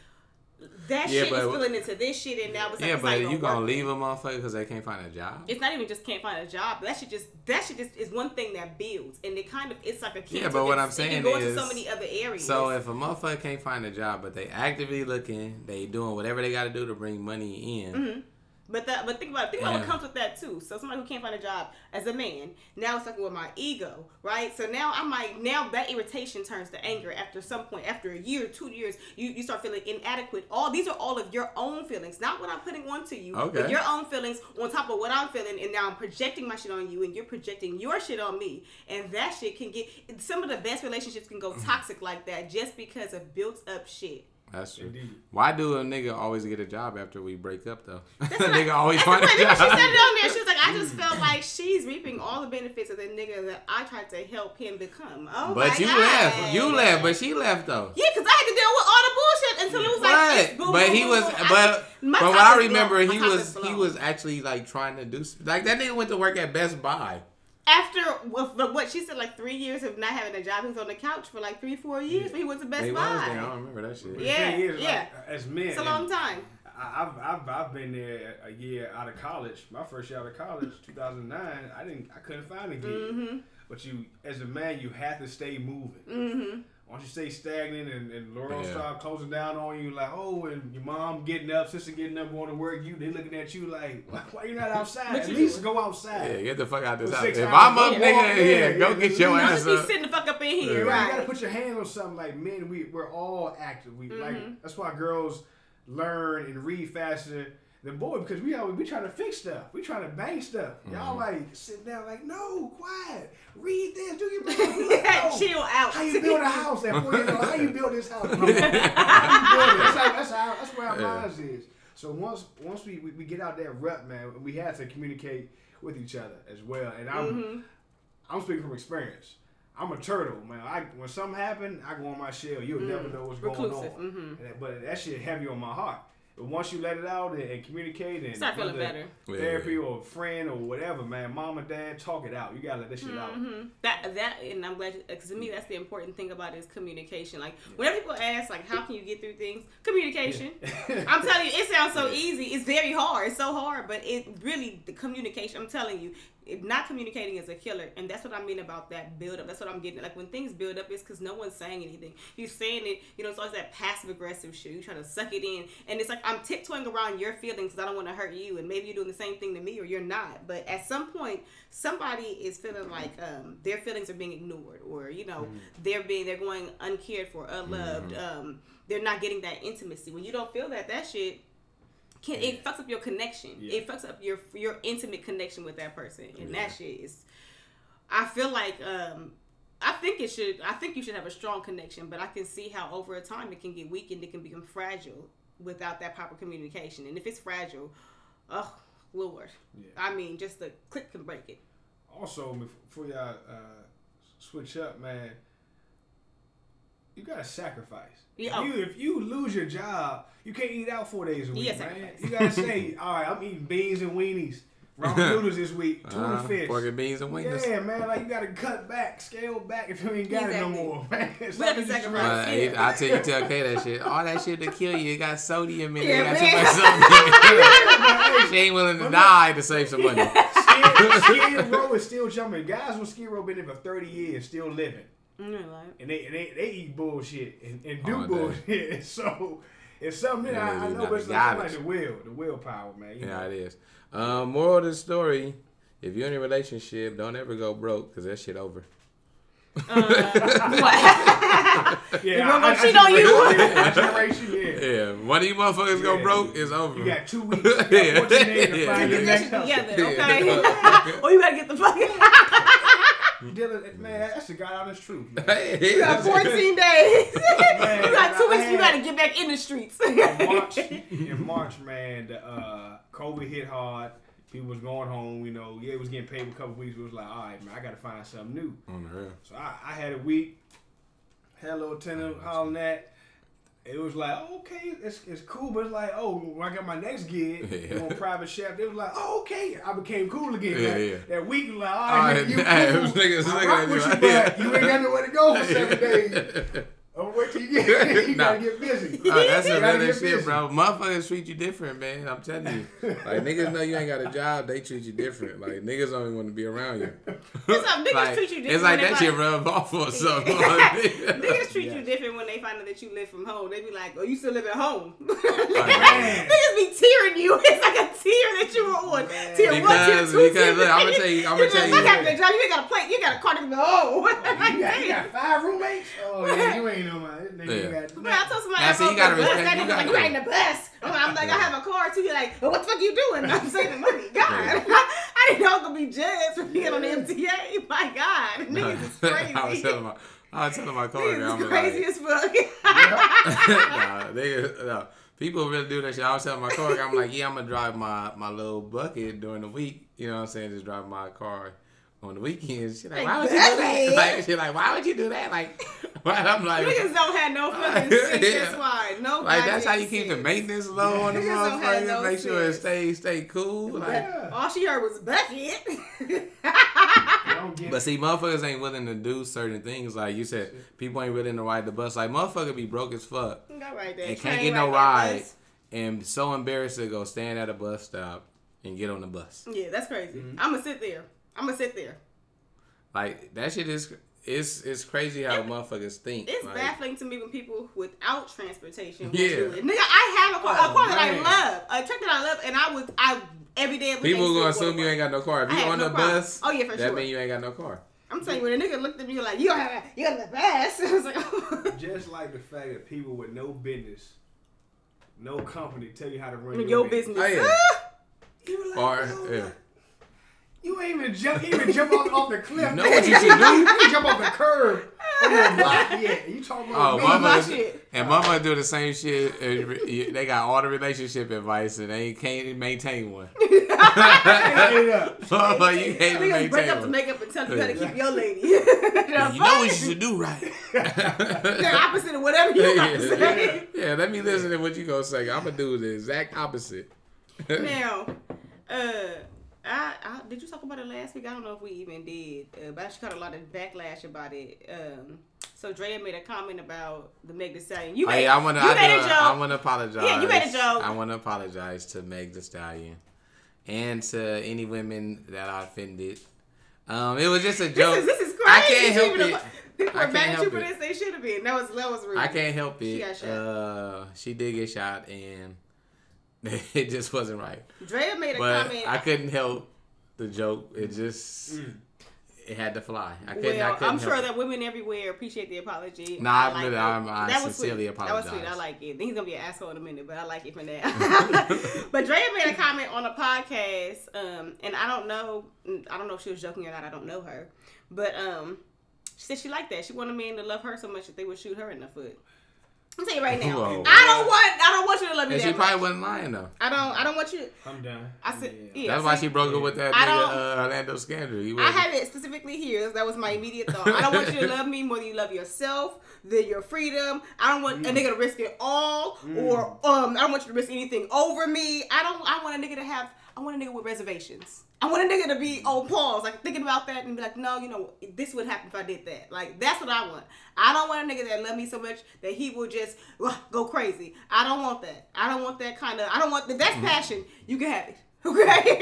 that Yeah, shit but- is spilling into this shit, and now it's like yeah, it's but you gonna working. leave a motherfucker because they can't find a job? It's not even just can't find a job. That should just that should just is one thing that builds, and it kind of it's like a key. Yeah, but what. I'm saying into is- so many other areas. So if a motherfucker can't find a job, but they actively looking, they doing whatever they got to do to bring money in. Mm-hmm. But that, but think about it. think about Yeah. what comes with that too. So somebody who can't find a job as a man now it's fucking with my ego, right? So now I might now that irritation turns to anger after some point, after a year, two years, you, you start feeling inadequate. All these are all of your own feelings, not what I'm putting onto you, Okay. but your own feelings on top of what I'm feeling, and now I'm projecting my shit on you, and you're projecting your shit on me, and that shit can get some of the best relationships can go toxic like that just because of built up shit. That's true. Indeed. Why do a nigga always get a job after we break up though? what nigga always That's find a point. Remember job. She said it on there. She was like, I just felt like she's reaping all the benefits of the nigga that I tried to help him become. Oh But my you God. left. You left, but she left though. Yeah, because I had to deal with all the bullshit until it was like, it's But boom, he boom, was boom. I but from what I remember he was he was actually like trying to do like that nigga went to work at Best Buy. After what, what she said, like three years of not having a job, he was on the couch for like three, four years. But he went to Best He was Buy. there. I don't remember that shit. The Yeah, thing is, yeah. Like, as men, It's a long time. I- I've, I've, I've been there a year out of college. My first year out of college, 2009. I didn't, I couldn't find a gig. Mm-hmm. But you, as a man, you have to stay moving. Mm-hmm. Once you stay stagnant and, and the world Yeah. start closing down on you, like, oh, and your mom getting up, sister getting up, going to work, you they looking at you like, why, why you not outside? At least go outside. Yeah, get the fuck out of this house. If hours, I'm up, go nigga, yeah, yeah, go yeah, get yeah. your Don't ass just be up. sitting the fuck up in here, Yeah. You right? gotta put your hands on something. Like men, we we're all active. We Mm-hmm. like that's why girls learn and read faster than boys because we always we trying to fix stuff. We trying to bang stuff. Y'all Mm-hmm. like sitting down like no, quiet. Read this. Do your business. We like, no. Chill out. How you build a house at four years old? How you build this house? How you build it? That's, how, that's, how, that's where our Yeah. minds is. So once once we, we, we get out that rut, man, we have to communicate with each other as well. And I'm Mm-hmm. I'm speaking from experience. I'm a turtle, man. I when something happen, I go on my shell. You'll never know what's going Mm. Reclusive, on. mhm. And that- But that shit heavy on my heart. But once you let it out and, and communicate and Start feeling whether better. Yeah. therapy or a friend or whatever, man, mom and dad, talk it out. You gotta let this shit out. Mhm. That that and I'm glad because to me that's the important thing about it is communication. Like whenever people ask like how can you get through things, communication. I'm telling you, it sounds so easy. It's very hard. It's so hard, but it really the communication. I'm telling you, it, not communicating is a killer, and that's what I mean about that build up. That's what I'm getting. Like when things build up, it's because no one's saying anything. You're saying it. You know, it's always that passive aggressive shit. You trying to suck it in, and it's like I'm tiptoeing around your feelings because I don't want to hurt you, and maybe you're doing the same thing to me, or you're not. But at some point, somebody is feeling like um, their feelings are being ignored, or you know, they're being they're going uncared for, unloved. Um, they're not getting that intimacy. When you don't feel that, that shit can it fucks up your connection. Yeah. It fucks up your your intimate connection with that person, and that shit is. I feel like um, I think it should. I think you should have a strong connection, but I can see how over a time it can get weakened. It can become fragile without that proper communication, and if it's fragile, oh lord, Yeah. I mean, just the click can break it. Also, before y'all uh, switch up, man, you gotta sacrifice. Yeah, If, oh. you, if you lose your job, you can't eat out four days a week, Yeah, man. sacrifice. You gotta say, all right, I'm eating beans and weenies, ramen noodles this week, tuna Uh, fish. pork and beans and wings. Yeah, man, like you gotta cut back, scale back if you ain't got it no more, man. We have to Something just sacrifice. right. But hey, I tell you, tell Kay that shit. All that shit to kill you. It got sodium in it. Yeah, it got man. too much sodium. she ain't willing to die to save some money. Skid, Skid Row is still jumping. Guys on Skid Row been there for 30 years, still living. Mm, like, and they and they, they eat bullshit and, and do All bullshit. So it's something that Yeah, I, I know, but it's the like, something like the will, the willpower, man. You Yeah, know? it is. Um, moral of the story: If you're in a relationship, don't ever go broke because that shit over. what? Yeah, You gonna I- go I- cheat I you? generation- I yeah. Yeah, one of you motherfuckers go broke, it's over. You got two weeks. You got 14 days to Yeah. find your Get next that shit house. together, Yeah. okay? or you gotta get the fucking. Dylan, man, that's the God honest truth. Man. You got 14 days. you got two weeks. You gotta get back in the streets. in March, in March, man, the uh, COVID hit hard. People was going home. You know, yeah, it was getting paid for a couple weeks. It was like, all right, man, I got to find something new. On the real. So I, I had a week, had a little tenant hollering that. It was like, okay, it's, it's cool, but it's like, oh, when I got my next gig Yeah. on Private Chef, it was like, oh, okay, I became cool again. Yeah, yeah. That week, like, all All right, right, nigga, you cool. niggas I rock with you, but you ain't got nowhere to go for seven days. I'm wait till you get, you Nah. gotta get busy. Oh, that's You some real get shit, busy. bro. Motherfuckers treat you different, man. I'm telling you. Like niggas know you ain't got a job, they treat you different. Like niggas don't want to be around you. It's how niggas Like, treat you different. it's like when that they shit rub off or something. Niggas treat you different when they find out that you live from home. They be like, "Oh, you still live at home." Man. Niggas be tearing you. It's like a tier that you were on. Tier one, tier Because- two, because, tier look, I'ma tell you- I'ma You tell just you- look at the job. You got a plate. You got a card to go home. Oh, you got, you got five roommates? Oh, yeah, you ain't no man. Nigga Yeah. you got Man, I told somebody Now, I see, you gotta respect- That you nigga was like, gotta- you ain't the bus. Oh, I'm like, I'm I have a car too. You're like, well, what the fuck you doing? I'm saving money. God, I didn't know I could be judged for being on the MTA. My God, niggas is crazy. I was telling my, I was telling my coworker, Niggas I'm crazy like, as fuck. nah, they, no. People really do that shit. I was telling my coworker, I'm like, yeah, I'm gonna drive my, my little bucket during the week. You know what I'm saying? Just drive my car on the weekends. She like, why would you do that? Like, she like, why would you do that? Like, I'm like, Niggas don't have no fucking sense. Yeah. That's why. No. like that's how you goddamn keep the maintenance low on the Niggas don't motherfucker. no Make sure it sense. stay stay cool. Like, Yeah. All she heard was bucket. I don't get But see, motherfuckers ain't willing to do certain things. Like you said, people ain't willing to ride the bus. Like motherfucker be broke as fuck Go right there. and can't get no that ride, and so embarrassed to go stand at a bus stop and get on the bus. Yeah, that's crazy. Mm-hmm. I'm gonna sit there. I'm gonna sit there. Like that shit is it's it's crazy how It- motherfuckers think. It's like, baffling to me when people without transportation will Yeah. do it. Nigga, I have a car, a Oh, car that. I love, a truck that I love, and I was I every day. Every day People still gonna go assume to you ain't got no car. If you on no the problem. bus, Oh, yeah, for that sure. mean you ain't got no car. I'm telling you, when a nigga looked at me like, you don't have, a- you got the best. I was like, Just like the fact that people with no business, no company tell you how to run your, your, business. Oh, yeah. Ah! You were like, Or "No, yeah. You ain't even jump, you even jump off, off the cliff. You know what you should do? You ain't jump off the curb on your block yet. You talking Oh, about Mama- me? my motherfuckers, shit. and mama do the same shit. They got all the relationship advice, and they can't maintain one. Straight up. Mama, you can't even Niggas break maintain up to one. make up and tell you how to keep your lady. You know what you should do, right? The opposite of whatever you got to say. yeah, let me listen to what you gonna say. I'm gonna do the exact opposite. Now, uh, I, I did you talk about it last week? I don't know if we even did, uh, but I actually got a lot of backlash about it. Um, so Draya made a comment about the Meg Thee Stallion. You made, yeah, I wanna, you I, made do, a joke. I wanna apologize. Yeah, you made a joke. I wanna apologize to Meg Thee Stallion and to any women that I offended. Um, it was just a joke. this is this is crazy. I can't She help even- it. People I are mad can't at you help for it. this. They should have been. That was that was rude. I can't help She it. got shot. Uh, she did get shot, and it just wasn't right. Draya made a But comment. I couldn't help the joke. It just it had to fly. I couldn't. I well, couldn't I'm sure that women everywhere appreciate the apology. Nah, I it. I'm- I that was sincerely sweet. That was sweet. I like it. Then he's gonna be an asshole in a minute, but I like it for now. but Draya made a comment on a podcast, um, and I don't know. I don't know if she was joking or not. I don't know her, but um, she said she liked that. She wanted men to love her so much that they would shoot her in the foot. I'm telling you right now. Whoa. I don't want. I don't want you to love me And that she probably much. wasn't lying though. I don't. I don't want you. I'm done. I said. Yeah. Yeah. That's why she broke up with that I nigga don't- uh, Orlando Scandrick. He I wasn't- have it specifically here. That was my immediate thought. I don't want you to love me more than you love yourself, than your freedom. I don't want a nigga to risk it all, or um, I don't want you to risk anything over me. I don't. I want a nigga to have. I want a nigga with reservations. I want a nigga to be on pause, like thinking about that and be like, no, you know, this would happen if I did that. Like that's what I want. I don't want a nigga that love me so much that he will just uh, go crazy. I don't want that. I don't want that kind of. I don't want if that's passion. You can have it. Okay,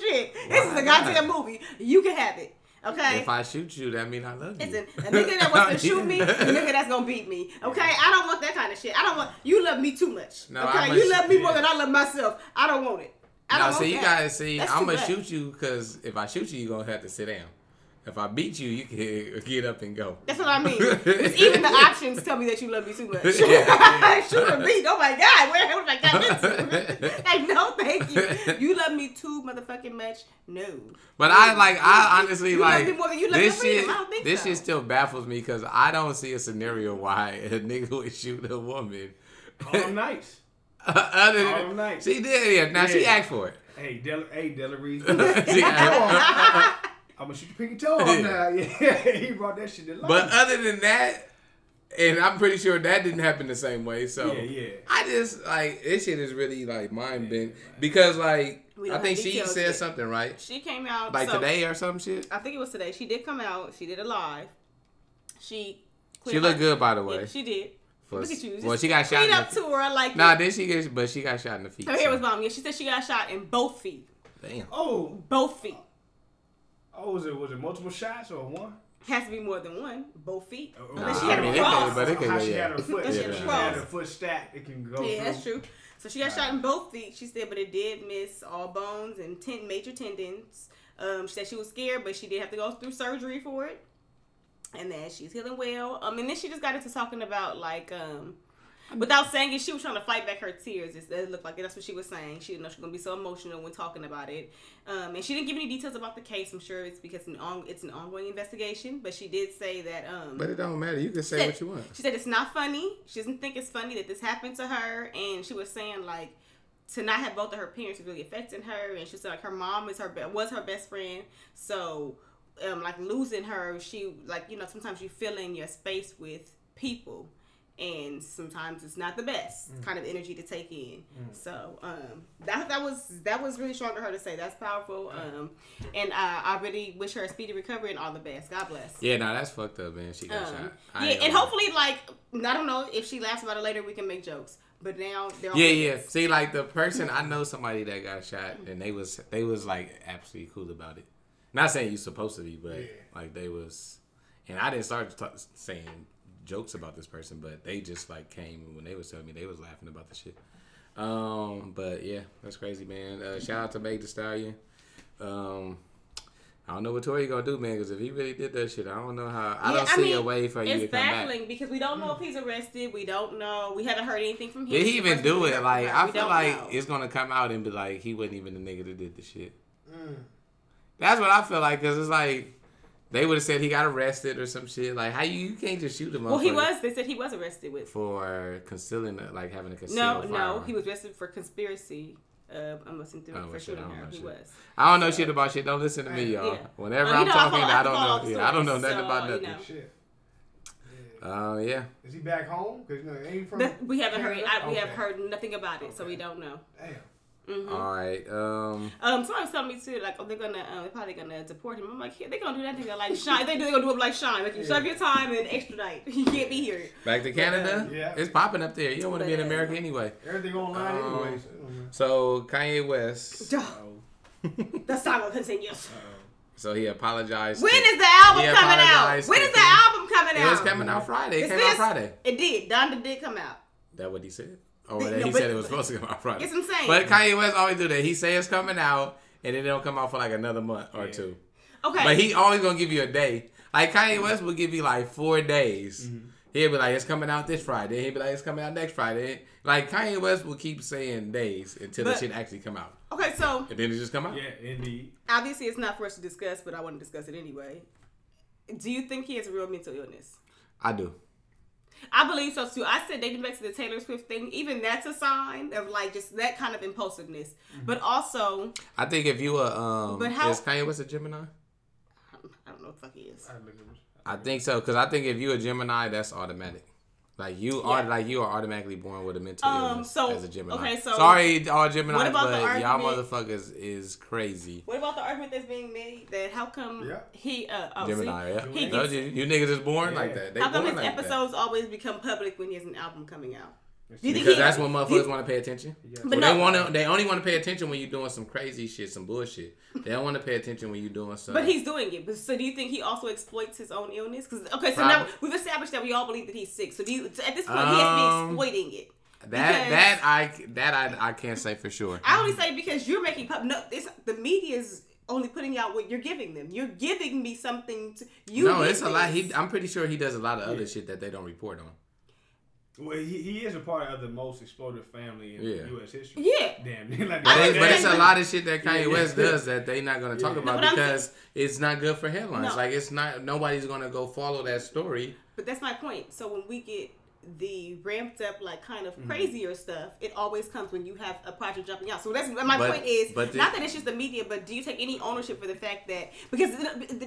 shit. This is a goddamn movie. You can have it. Okay. If I shoot you, that mean I love you. Listen, a nigga that wants to shoot me, a nigga that's gonna beat me. Okay, I don't want that kind of shit. I don't want you love me too much. No, okay, you love me more than I love myself. I don't want it. I No, don't so you that. guys see, That's I'm gonna much. shoot you because if I shoot you, you are gonna have to sit down. If I beat you, you can get up and go. That's what I mean. Even the options tell me that you love me too much. Yeah. Shoot or beat. Oh my god, where have I got into? like, no, thank you. You love me too motherfucking much. No. But I like, I honestly You love like me more than you love this shit. freedom. I don't think this so. shit still baffles me because I don't see a scenario why a nigga would shoot a woman. Oh, them nights. Other All than them nights. she did, yeah. Now she Yeah. asked for it. Hey, Del, hey, Delarie. She asked- I'm gonna shoot your pinky toe off now. Yeah, he brought that shit to life. but other than that, and I'm pretty sure that didn't happen the same way. So Yeah, yeah. I just like this shit is really like mind bent because like I think she said yet. something right, She came out like so- today or some shit. I think it was today. She did come out. She did a live. She. She looked good by the Yeah, way. she did. For- Look at you. well, she got shot. Clean in up the- to her. I like Nah, it. then she get, but she got shot in the feet. Her hair so- was bomb. Yeah, she said she got shot in both feet. Damn. oh, Both feet. oh, was it was it multiple shots or one? Has to be more than one. Both feet. Oh, Unless she Nah, had I mean, a it cross. could- but it could How go, she had her foot. Unless If she had she had her foot stacked, it can go. Yeah, that's true. So she got shot in both feet. She said, but it did miss all bones and ten major tendons. Um, she said she was scared, but she did have to go through surgery for it. And then she's healing well. Um, and then she just got into talking about like um, without saying it, she was trying to fight back her tears. It, it looked like it. that's what she was saying. She didn't know she was gonna be so emotional when talking about it. Um, and she didn't give any details about the case. I'm sure it's because it's an, on, it's an ongoing investigation. But she did say that um, But it don't matter. You can say said- what you want. She said it's not funny. She doesn't think it's funny that this happened to her, and she was saying like to not have both of her parents is really affecting her, and she said like her mom is her be- was her best friend, so um like losing her, she like you know sometimes you fill in your space with people. And sometimes it's not the best Mm. kind of energy to take in. So um, that that was that was really strong of her to say. That's powerful. Um, and uh, I really wish her a speedy recovery and all the best. God bless. Yeah, nah, that's fucked up, man. She got Um, shot. I yeah, and hopefully, like, I don't know if she laughs about it later, we can make jokes. But now they're all Yeah, yeah. See, like the person I know somebody that got shot, and they was they was like absolutely cool about it. Not saying you're supposed to be, but Yeah. like they was, And I didn't start ta- saying jokes about this person, but they just like came when they was telling me they was laughing about the shit. Um, but yeah, that's crazy, man. Uh, shout out to Meg Thee Stallion. Um, I don't know what Tory gonna do, man. Because if he really did that shit, I don't know how. I Yeah, don't see a way for you to It's come baffling back. because we don't know if he's arrested. We don't know. We haven't heard anything from him. Did he even do it? Like. I We feel like know. it's gonna come out and be like he wasn't even the nigga that did the shit. Mm. That's what I feel like because it's like they would have said he got arrested or some shit. Like how you you can't just shoot him. Well, he was. They said he was arrested with. for concealing it, like having a conspiracy. No, concealed no, he was arrested for conspiracy. Uh, I'm listening to Oh, for well, shit, I shooting don't her. know He shit. was. I don't know shit about shit. Don't listen to me, y'all. Yeah. Whenever Uh, you I'm know, talking, I, I don't know. all the Yeah, I don't know nothing so, about you nothing. know. Shit. Yeah. Uh, yeah. Is he back home? Cause you know, ain't from? That- we haven't heard. Canada? I, we have heard nothing about it, so we don't know. Damn. Hmm All right. Um. Um, somebody was telling me too, like, oh, they're gonna, uh, they're probably gonna deport him. I'm like, yeah, they're gonna do that nigga like Shyne. They do, they're gonna do him like Shyne. Like, you serve your time and extradite. You can't be here. Back to Canada. Yeah. It's popping up there. You don't want to be in uh, America anyway. Everything online Um, anyway. So, it don't matter. So Kanye West. the saga continues. So he apologized. When to- is the album coming out? apologized When to is the Kim. album coming It out? was coming out Friday. It Is came this- out Friday. It did. Donda did come out. That what he said? Or No, that he but- said it was supposed to come out Friday. It's insane. But Kanye West always do that. He say it's coming out, and then it don't come out for like another month or Yeah. two. Okay. But he always gonna give you a day. Like Kanye West will give you like four days. Mm-hmm. He'll be like, it's coming out this Friday. He'll be like, it's coming out next Friday. Like Kanye West will keep saying days until the But- shit actually come out, okay, so and then it just come out. Yeah, indeed. obviously it's not for us to discuss, but I want to discuss it anyway. Do you think he has a real mental illness? I do. I believe so too. I said dating back to the Taylor Swift thing, even that's a sign of like just that kind of impulsiveness. But also, I think if you a um, But how- is Kanye West a Gemini? I don't know what the fuck he is. I look at this. I think so because I think if you a Gemini, that's automatic. Like you are, Yeah. like you are automatically born with a mental Um, illness so- as a Gemini. okay, so- sorry, all Gemini, What about the but y'all motherfuckers is crazy. What about the argument that's being made that how come Yeah. he uh oh, Gemini, see? yeah. he gets, you, you niggas is born Yeah. like that. They how come born his like that. episodes always become public when he has an album coming out? Do you think Because he- that's when motherfuckers want to pay attention. Yeah. But Well, no. they want to. They only want to pay attention when you're doing some crazy shit, some bullshit. They don't want to pay attention when you're doing some. But he's doing it. But so do you think he also exploits his own illness? Because okay, so now we've established that we all believe that he's sick. So do you at this point he has to Um, be exploiting it? that that I that I I can't say for sure. I only say because you're making pub. No, this the media's only putting out what you're giving them. You're giving me something. To, you no, did it's a lot. He, I'm pretty sure he does a lot of other Yeah. shit that they don't report on. Well, he, he is a part of the most exploded family in Yeah. U.S. history. Yeah. Damn. like, But, I but it's a lot of shit that Kanye Yeah. West does that they're not gonna talk Yeah. about No, but I'm because it's not good for headlines. No. Like it's not. Nobody's gonna go follow that story. But that's my point. So when we get the ramped up, like kind Mm-hmm. of crazier stuff, it always comes when you have a project jumping out. So that's my But- point is but the- not that it's just the media, but do you take any ownership for the fact that because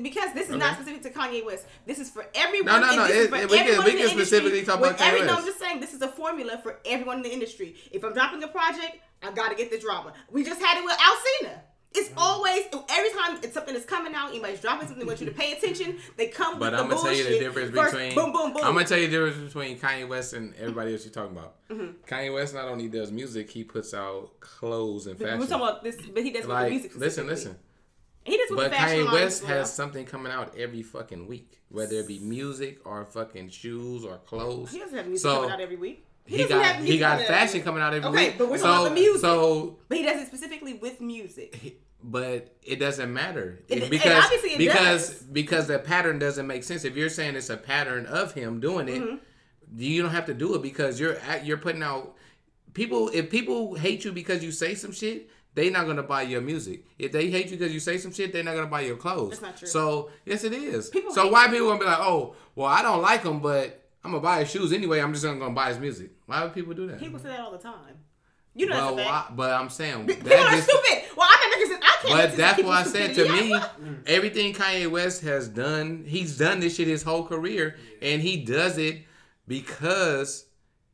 because this is not specific to Kanye West, this is for everyone. No, no, no, it- it- we can- we can specifically talk about Kanye every- No, I'm just saying this is a formula for everyone in the industry. If I'm dropping a project, I gotta get the drama. We just had it with Alcina. It's always every time it's something is coming out, anybody's dropping something, want you to pay attention. They come But with I'm gonna tell you the difference between. boom, boom, boom. I'm gonna tell you the difference between Kanye West and everybody else you're talking about. Mm-hmm. Kanye West not only does music, he puts out clothes and fashion. We're talking about this, but he does like, music. listen, listen. He does But the fashion Kanye West has something coming out every fucking week, whether it be music or fucking shoes or clothes. He doesn't have music So, coming out every week. He, got he got coming out every fashion coming out every Okay, week. but we're so, talking about the music. So, But he does it specifically with music. he- but it doesn't matter It- because because does. because the pattern doesn't make sense. If you're saying it's a pattern of him doing it, Mm-hmm. you don't have to do it because you're at, you're putting out people. If people hate you because you say some shit. They not gonna buy your music. If they hate you because you say some shit, they're not gonna buy your clothes. That's not true. So yes, it is. People so why people gonna be like, oh, well, I don't like him, but I'm gonna buy his shoes anyway. I'm just gonna, gonna buy his music. Why would people do that? People say that all the time. You know well, that's a fact. why, but I'm saying People are just- stupid. Well, I'm not making sense. I can't. but that's why I said to me, everything Kanye West has done, he's done this shit his whole career, and he does it because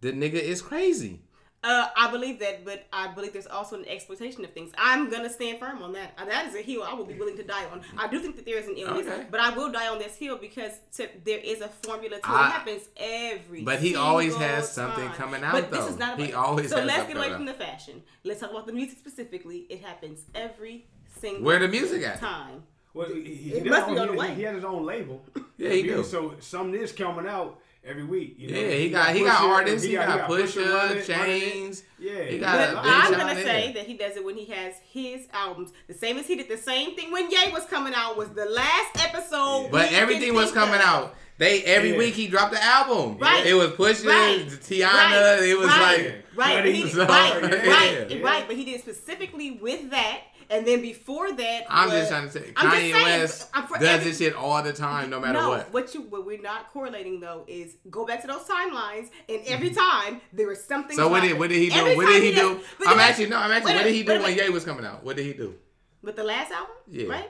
the nigga is crazy. Uh, I believe that, but I believe there's also an exploitation of things. I'm gonna stand firm on that. Uh, That is a hill I will be willing to die on. I do think that there is an illness, Okay. but I will die on this hill because to, there is a formula to it. I- It happens every. But he always single has something coming out, But this is not He about, always So has let's get away from the fashion. Let's talk about the music specifically. It happens every single time. Where the music at? time. Well, he, he, It he must be on the he, way. he has his own label. Yeah, he do. So some is coming out every week. You know? Yeah, he got he got artists. He got Pusha running- Pusha, running it. Chains. Yeah, He But got a big I'm gonna say that he does it when he has his albums. The same as he did the same thing when Ye was coming out was the last episode. But everything was coming of. out. They every Yeah. week he dropped the album. Right. It was Pusha, Right. Teyana. Right. It was right. like right, but he, So, right, yeah. right, Yeah. right. But he did specifically with that, and then before that, I'm was- just trying to say I'm Kanye saying, West does every- this shit all the time, no matter no, what. what you what we're not correlating though is go back to those timelines, and every time there was something. So what did what did he do? Every What did he does- do? I'm then- actually no. I'm actually. What did he do when. Ye was coming out? What did he do? With the last album, Yeah. right?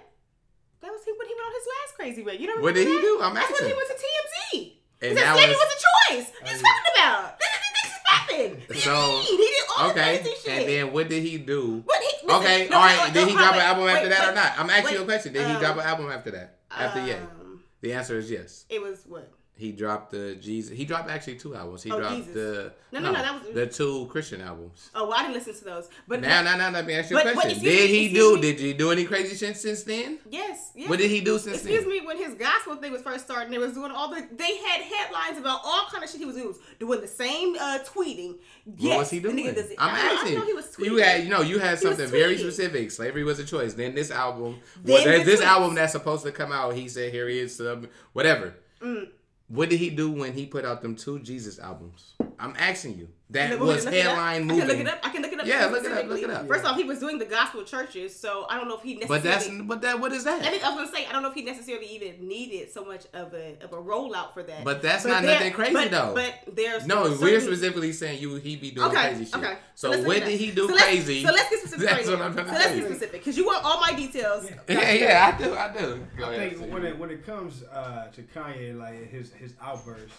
That was he when he went on his last crazy run. You know What did he do? I'm That's when he went to TMZ. And he that was- was, a choice. What are you talking about? This happened. So, he did all Okay, the crazy shit. and then what did he do? But he, listen, Okay, no, all no, no, Did he drop an album wait, after that or not? I'm asking you a question. Did he um, drop an album after that? After Ye? Um, The answer is yes. It was what? He dropped the Jesus. He dropped actually two albums. He Oh, dropped Jesus. the No, no, no, that was- the two Christian albums. Oh, well, I didn't listen to those. But Now, now, now, let me ask you a But- but question. excuse Did he do? me. Did he do any crazy shit since then? yes, yes. What did he do since then? Excuse then? me, when his gospel thing was first starting, they was doing all the. They had headlines about all kind of shit he was doing. Doing the same uh, tweeting. What yes, was he doing? it. I'm I asking. I know he was tweeting. You had, you know, you had He something very specific. Slavery was a choice. Then this album, Then well, this tweets. album that's supposed to come out. He said, "Here he is," um, whatever. Mm. What did he do when he put out them two Jesus albums? I'm asking you. That Look, was look it up. headline I can look it up. I can look it up. Yeah, look it up, look it up. First off, he was doing the gospel churches, so I don't know if he necessarily. But that's but that what is that? I, mean, I was gonna say I don't know if he necessarily even needed so much of a of a rollout for that. But that's not there- nothing crazy, but- though. But there's no, certain- we're specifically saying you he be doing Okay, crazy shit. okay. So, let's what did he do so let's- crazy? So let's get specific. That's right what. I'm trying So let's get specific because you want all my details. Yeah, yeah, I do, I do. I think when it when it comes uh, to Kanye, like his his outburst,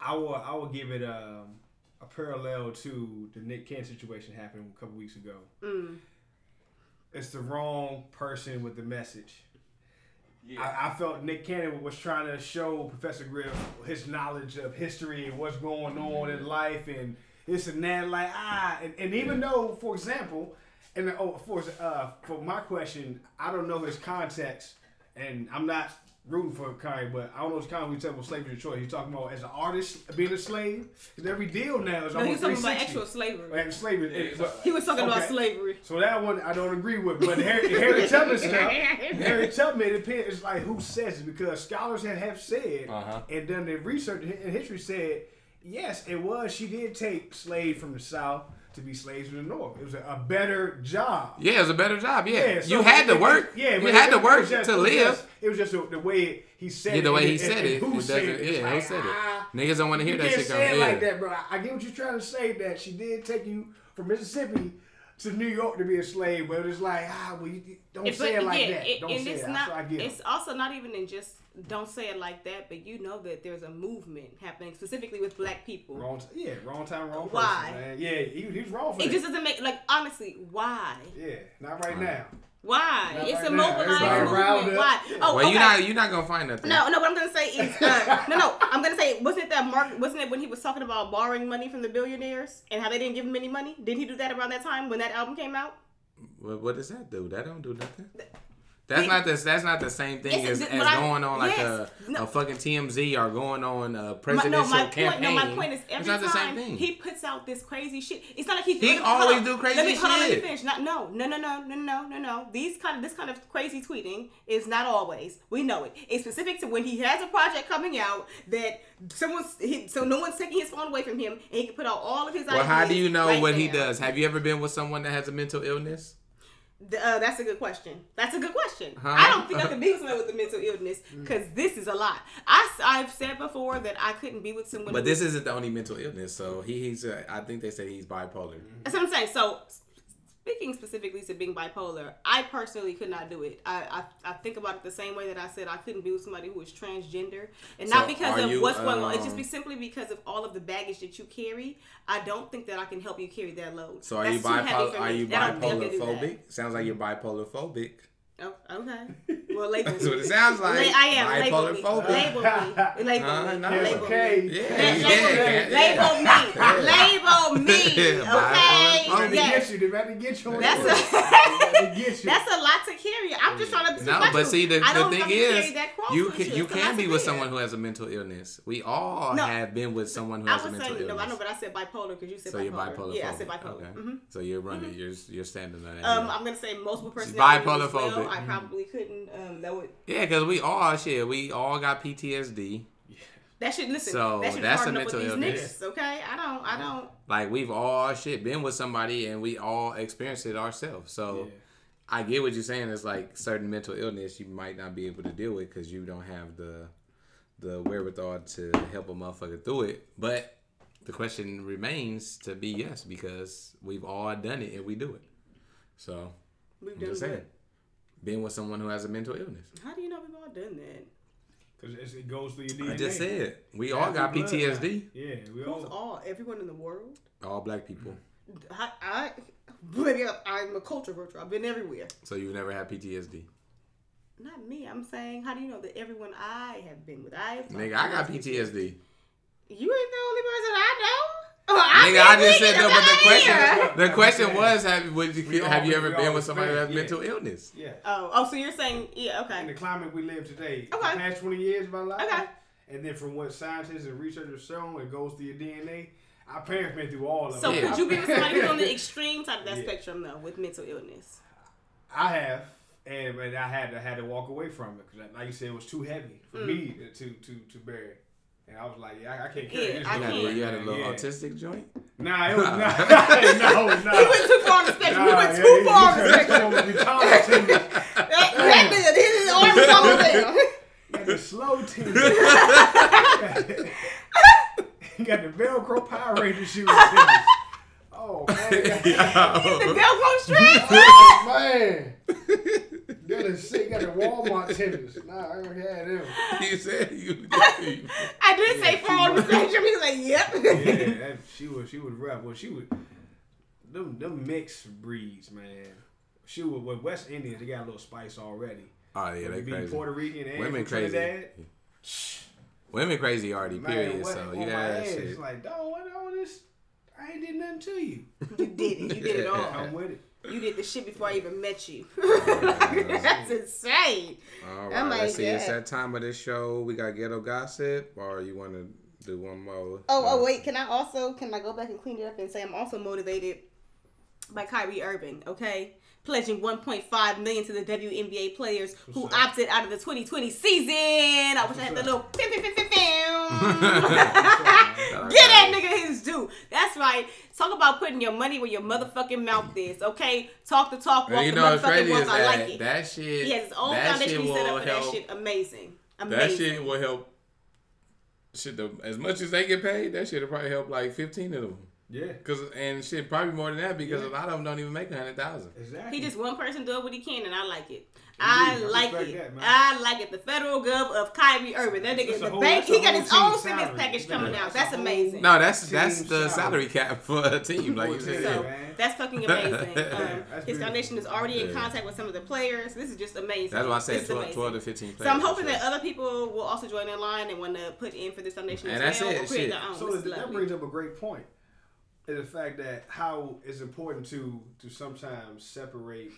I will I will give it um, a parallel to the Nick Cannon situation happened a couple weeks ago. Mm. It's the wrong person with the message. I, I felt Nick Cannon was trying to show Professor Griff his knowledge of history and what's going on in life and this and that. Like ah, and, and even though, for example, and oh, for uh, for my question, I don't know his context, and I'm not rooting for Kanye, but I don't know his Kanye We talking about slavery to choice. He's talking about as an artist being a slave. Because every deal now is No, he almost was talking about actual slavery. Like slavery. Yeah, but- He was talking about slavery. So that one I don't agree with. But Harry, Harry Tubman stuff, Harry Tubman, it depends. It's like who says it because scholars have, have said Uh-huh. and done the research and history said yes, it was. She did take slaves from the south to be slaves in the north. It was a, a better job. Yeah, it was a better job. Yeah, Yeah, so you had to work. it- Yeah, you had it- to work just- to it was live. just- it was just the, the way he said Yeah, it. the way and- he said it, Who it said it? Yeah, who like, said it? Niggas don't want to hear that shit. say it like yeah. that, bro. I get what you're trying to say. That she did take you from Mississippi to New York to be a slave, but it's like, ah, well, you don't It- say it like yeah, that. it- don't and say it's it. not. That's I get. It's also not even in just don't say it like that, but you know that there's a movement happening specifically with black people. wrong, t- yeah, wrong time, wrong person. Why? Man. Yeah, he, he was wrong for It that. just doesn't make like honestly why yeah, not right now. why Not it's right a now. mobilized movement why Yeah. oh Well, okay. you're not you're not gonna find nothing. No, no. What I'm gonna say is, uh, no, no. I'm gonna say, wasn't it that Mark? Wasn't it when he was talking about borrowing money from the billionaires and how they didn't give him any money? Didn't he do that around that time when that album came out? What, what does that do? That don't do nothing. That's Wait. not the that's not the same thing as, as going on like yes. a, No. a fucking TMZ or going on a My, presidential no, my campaign. point. No, my point is every it's not the time he puts out this crazy shit, it's not like he's. He always do crazy let me, Hold on, let me finish. Not, no, no, no, no, no, no, no, no. These kind of this kind of crazy tweeting is not always. We know it. It's specific to when he has a project coming out that someone's he, so no one's taking his phone away from him, and he can put out all of his. well, how do you know right what he does? Have you ever been with someone that has a mental illness? Uh, that's a good question. That's a good question. Huh? I don't think I could be with someone with a mental illness because this is a lot. I, have said before that I couldn't be with someone. But this isn't the only mental illness. So he, he's uh, I think they say he's bipolar. That's what I'm saying. So, speaking specifically to being bipolar, I personally could not do it. I, I, I think about it the same way that I said I couldn't be with somebody who is transgender, and So not because of you, what's going on. It's just um, be simply because of all of the baggage that you carry. I don't think that I can help you carry that load. So are That's you bipolar? Are you I don't think I bipolar can do that. phobic? Sounds like you're bipolar phobic. Oh, okay. Well, label That's what it sounds like. La- I am. Label bipolar me. Label me. Label Uh, me. no. Label okay. me. Yeah, Label yeah, me. Label me. Label me. Bipolar Okay. phobic. Yes. you to about to get you. That's a- They about you. That's a lot to carry. I'm just trying to. No, like but you. see, the, the thing is, you can you can be with bear. someone who has a mental illness. We all No. have been with someone who I has a was mental saying no, I know, but I said bipolar because you said so bipolar. you're bipolar. Yeah, I said bipolar. Okay. hmm So you're running. You're you're standing on that. Um, yeah. I'm gonna say multiple She's personality. bipolar as well. I probably couldn't. Um, that would Yeah, because we all shit. We all got PTSD. that should listen. So, that should that's a enough with these mental illness. niggas. Okay, I don't. I don't. Like we've all shit been with somebody and we all experienced it ourselves. So Yeah. I get what you're saying. It's like certain mental illness you might not be able to deal with because you don't have the the wherewithal to help a motherfucker through it. But the question remains to be yes because we've all done it and we do it. So We've I'm done just what? saying, being with someone who has a mental illness. How do you know we've all done that? Because it goes through your DNA. I just said we all Half got your blood PTSD. Yeah, we Who's all. all? Everyone in the world? All black people. I, I, baby, I'm a culture vulture. I've been everywhere. So you've never had PTSD. Not me. I'm saying, how do you know that everyone I have been with? I have Nigga, I got PTSD. You ain't the only person I know. Oh, I Nigga, I just said no, but the question, here. the question was, have would you, We all- have you ever been with somebody who has experience, mental illness? Yeah. Oh, oh, so you're saying, yeah, okay. In the climate we live today, Okay. the past 20 years of our life, Okay. and then from what scientists and researchers shown, it goes through your DNA. Our parents been through all of So it. Yeah. could you be with somebody who's on the extreme side of that Yeah. spectrum, though, with mental illness? I have, and, and I had to had to walk away from it because, like you said, it was too heavy for Mm. me to to to bear. And I was like, yeah, I, I can't carry Yeah, this. I You had, can't. you had a little yeah. autistic joint. Nah, it was not. no, no. We went too far on the spectrum. we Nah, went too he- far on he the turned spectrum. some. That, that nigga, his arm was all down. The slow tendons. He got the Velcro Power Ranger shoes. tendons. Oh man, The Velcro strap. Oh, man. That is sick. Got the Walmart tennis. Nah, I don't have them. you said you. I did say far on the spectrum. He was like, yep. Yeah, that, she was she was rough. Well, she was them them mixed breeds, man. She was with West Indians. They got a little spice already. Oh yeah, they But being crazy. Puerto Rican and Women from crazy. Trinidad, Women crazy already. man, Period. what, So on you my got ass, shit. It's like, dog, what all this? I ain't did nothing to you. You did it. You did it all. Come with it. You did the shit before I even met you. That's insane. All Oh right, my let's see. It's that time of this show. We got ghetto gossip, or you want to do one more? Oh, Uh, oh, wait. Can I also can I go back and clean it up and say I'm also motivated by Kyrie Irving? Okay, pledging 1.5 million to the WNBA players who What's opted out of the 2020 season. I wish I had the little. Pew, pew, pew, pew, pew. Get that nigga his due. That's right. Talk about putting your money where your motherfucking mouth is. Okay, talk the talk, walk you the know what's motherfucking walk. I that like it. that shit. he has his own foundation he set up for that shit. Amazing. That shit will help. Shit, the, as much as they get paid, that shit will probably help like fifteen of them. Yeah, Cause and shit probably more than that because Yeah. a lot of them don't even make a hundred thousand. exactly. He just one person doing what he can, and I like it. I I like it. that. I like it. The federal gov of Kyrie Irving. That nigga That's in a the whole- bank. He got his team own stimulus package coming That's out. a That's amazing. No, that's that's the salary. salary cap for a team, like you said. So man. that's fucking amazing. Um, That's his beautiful. foundation is already in contact with some of the players. This is just amazing. That's why I said 12, 12 to fifteen. So I'm hoping that other people will also join in line and want to put in for this foundation And as that's well it, or create shit. their own. So that brings up a great point. Is the fact that how it's important to to sometimes separate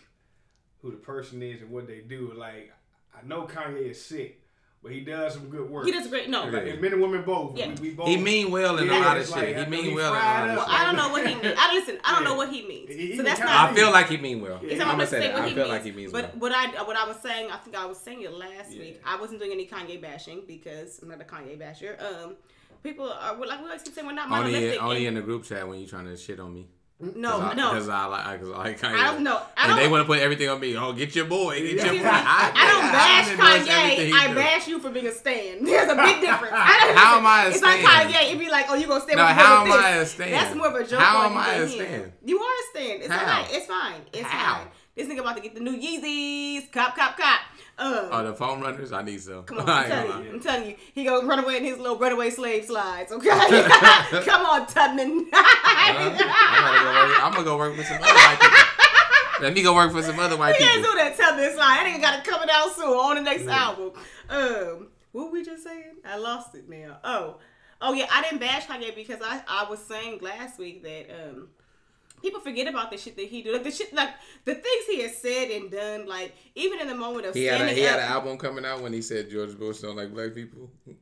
who the person is and what they do. Like I know Kanye is sick, but he does some good work. He does great. No, Okay. Like, men and women both. Yeah. We, we both. He mean well in Yeah, a lot of shit. like, he mean well in a fried lot of up, shit. I don't know what he means. I listen. I don't Yeah. know what he means. He- he so that's not. I feel like he mean well. Yeah. I'm I'm gonna gonna say say that. what I he feel means. like he means but well. what I what I was saying, I think I was saying it last Yeah. week. I wasn't doing any Kanye bashing because I'm not a Kanye basher. Um, people are like we always keep saying we're not Only monolithic. only in the group chat when you trying to shit on me. no, no. Because I like because I like Kanye. I don't know. I and they want to put everything on me. Oh, get your boy, get your boy. I don't bash Kanye. I bash you for being a stan. There's a big difference. I don't How am I a It's stan? like Kanye. It'd be like, oh, you gonna stand No, with how am this. I a stan? That's more of a joke. How am I him. stan? You are a stan. It's How? alright. It's fine. It's How? fine. This nigga about to get the new Yeezys. Cop, cop, cop. Um, Oh, the foam runners. I need some. Come on, I'm telling you. I'm telling you. He gonna run away in his little runaway slave slides, okay? Come on, Tubman. I'm gonna go work with some other white people. Let me go work for some other white people. He can't do that Tubman slide. That nigga got it coming out soon on the next album. Um, what were we just saying? I lost it now. Oh, oh yeah, I didn't bash Kanye because I, I was saying last week that um people forget about the shit that he do. Like the shit, like the things he has said and done. Like even in the moment of He had a, he had an album coming out when he said George Bush don't like black people.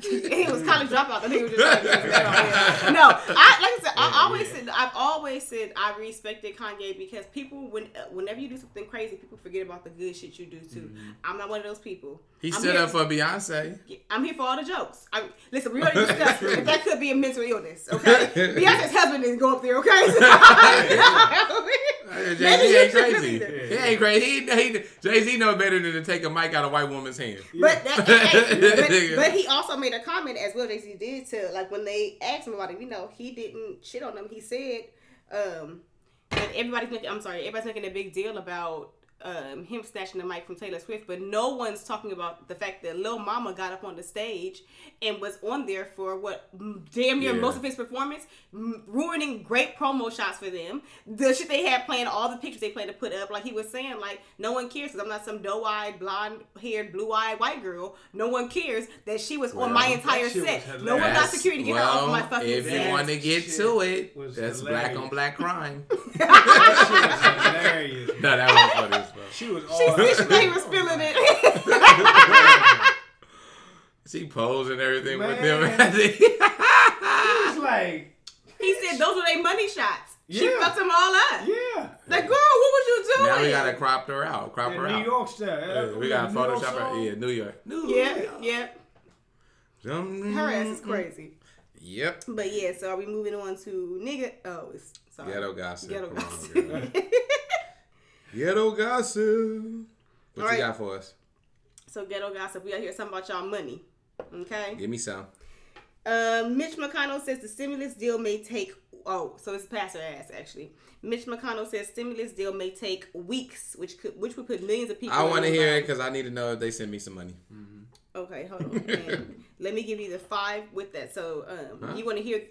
he was college dropout. I think he was just like, no. I like I said, I always said I've always said I respected Kanye because people when whenever you do something crazy, people forget about the good shit you do too. Mm-hmm. I'm not one of those people. He I'm stood here- up for Beyonce. I'm here for all the jokes. I, listen, we already discussed that that could be a mental illness. Okay, Beyonce's husband didn't go up there. Okay, Jay Maybe Z ain't crazy. He ain't crazy. He, he, Jay Z know better than to take a mic out of a white woman's hand. But that, hey, but, but he also made a comment as well. Jay Z did to like when they asked him about it. You know, he didn't shit on them. He said um, that everybody's making. I'm sorry, everybody's making a big deal about um, him snatching the mic from Taylor Swift, but no one's talking about the fact that Lil Mama got up on the stage and was on there for what damn near Yeah. most of his performance, ruining great promo shots for them. The shit they had planned, all the pictures they planned to put up, like he was saying, like no one cares because I'm not some doe-eyed, blonde-haired, blue-eyed white girl. No one cares that she was on my entire set. No one got security to get her off my well, fucking If you set. want to get Shit to it, that's hilarious. black on black crime. That shit was hilarious. no, that was funny as. She was She said she was feeling it. She posed and everything with Man. them. It's like, he said those were their money shots. She fucked them all up. yeah. Like, girl, what was you doing? now we gotta crop her out. Crop In her New out. New York style. Yeah, we gotta New York Photoshop her. song. Yeah, New York. New Yeah, York. yeah. Her ass is crazy. Yep. But yeah, so are we moving on to nigga? Oh, it's sorry. Ghetto gossip. Ghetto Come on, gossip. Ghetto gossip. What All right. you got for us? so ghetto gossip. We gotta hear something about y'all money. Okay. Give me some. Um, Mitch McConnell says the stimulus deal may take. Oh, so it's pastor ass actually. Mitch McConnell says stimulus deal may take weeks, which could which would put millions of people. I want to hear it because I need to know if they send me some money. Okay, hold on. Let me give you the five with that. So, um, Huh? you want to hear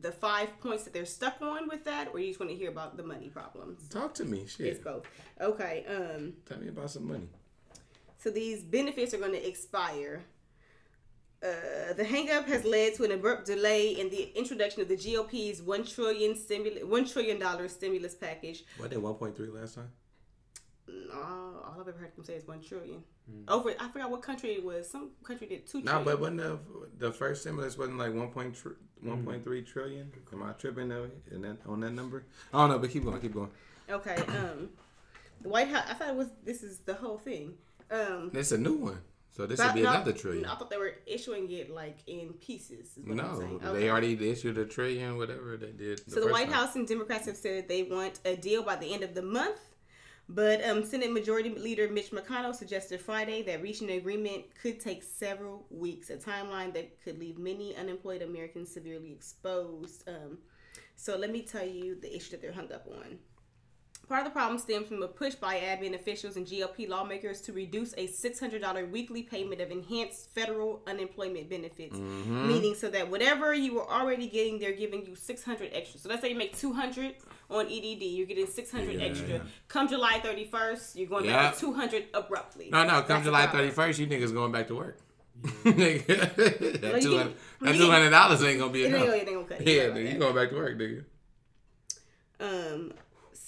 the five points that they're stuck on with that, or you just want to hear about the money problems? Talk to me. It's both. Okay. Um. Tell me about some money. So these benefits are going to expire. Uh, the hangup has led to an abrupt delay in the introduction of the GOP's one trillion stimulus, one trillion dollar stimulus package. What did 1.3 last time? Uh, all I've ever heard them say is one trillion. Over, I forgot what country it was. Some country did two. No, trillion. but when the the first stimulus wasn't like 1.3 1.3 trillion. Am I tripping though in that, on that number? I don't know, but keep going, keep going. Okay. Um, the White House. I thought it was. This is the whole thing. Um, It's a new one, so this would be no- another trillion. I thought they were issuing it like in pieces. Is what I'm No, saying. they already issued a trillion, whatever they did. So the White time. House and Democrats have said they want a deal by the end of the month. But um, Senate Majority Leader Mitch McConnell suggested Friday that reaching an agreement could take several weeks, a timeline that could leave many unemployed Americans severely exposed. Um, so let me tell you the issue that they're hung up on. Part of the problem stems from a push by admin officials and GOP lawmakers to reduce a $600 weekly payment of enhanced federal unemployment benefits, meaning so that whatever you were already getting, they're giving you 600 extra. So let's say you make 200 on EDD, you're getting 600 Yeah. extra. Come July 31st, you're going Yeah. back to 200 abruptly. No, no, come That's July thirty first, you niggas going back to work. Nigga, that Well, you two get- hundred well, that two hundred dollars ain't gonna be It ain't, enough. gonna- ain't gonna cut it. Yeah, You're nigga, you going back to work, nigga. Um,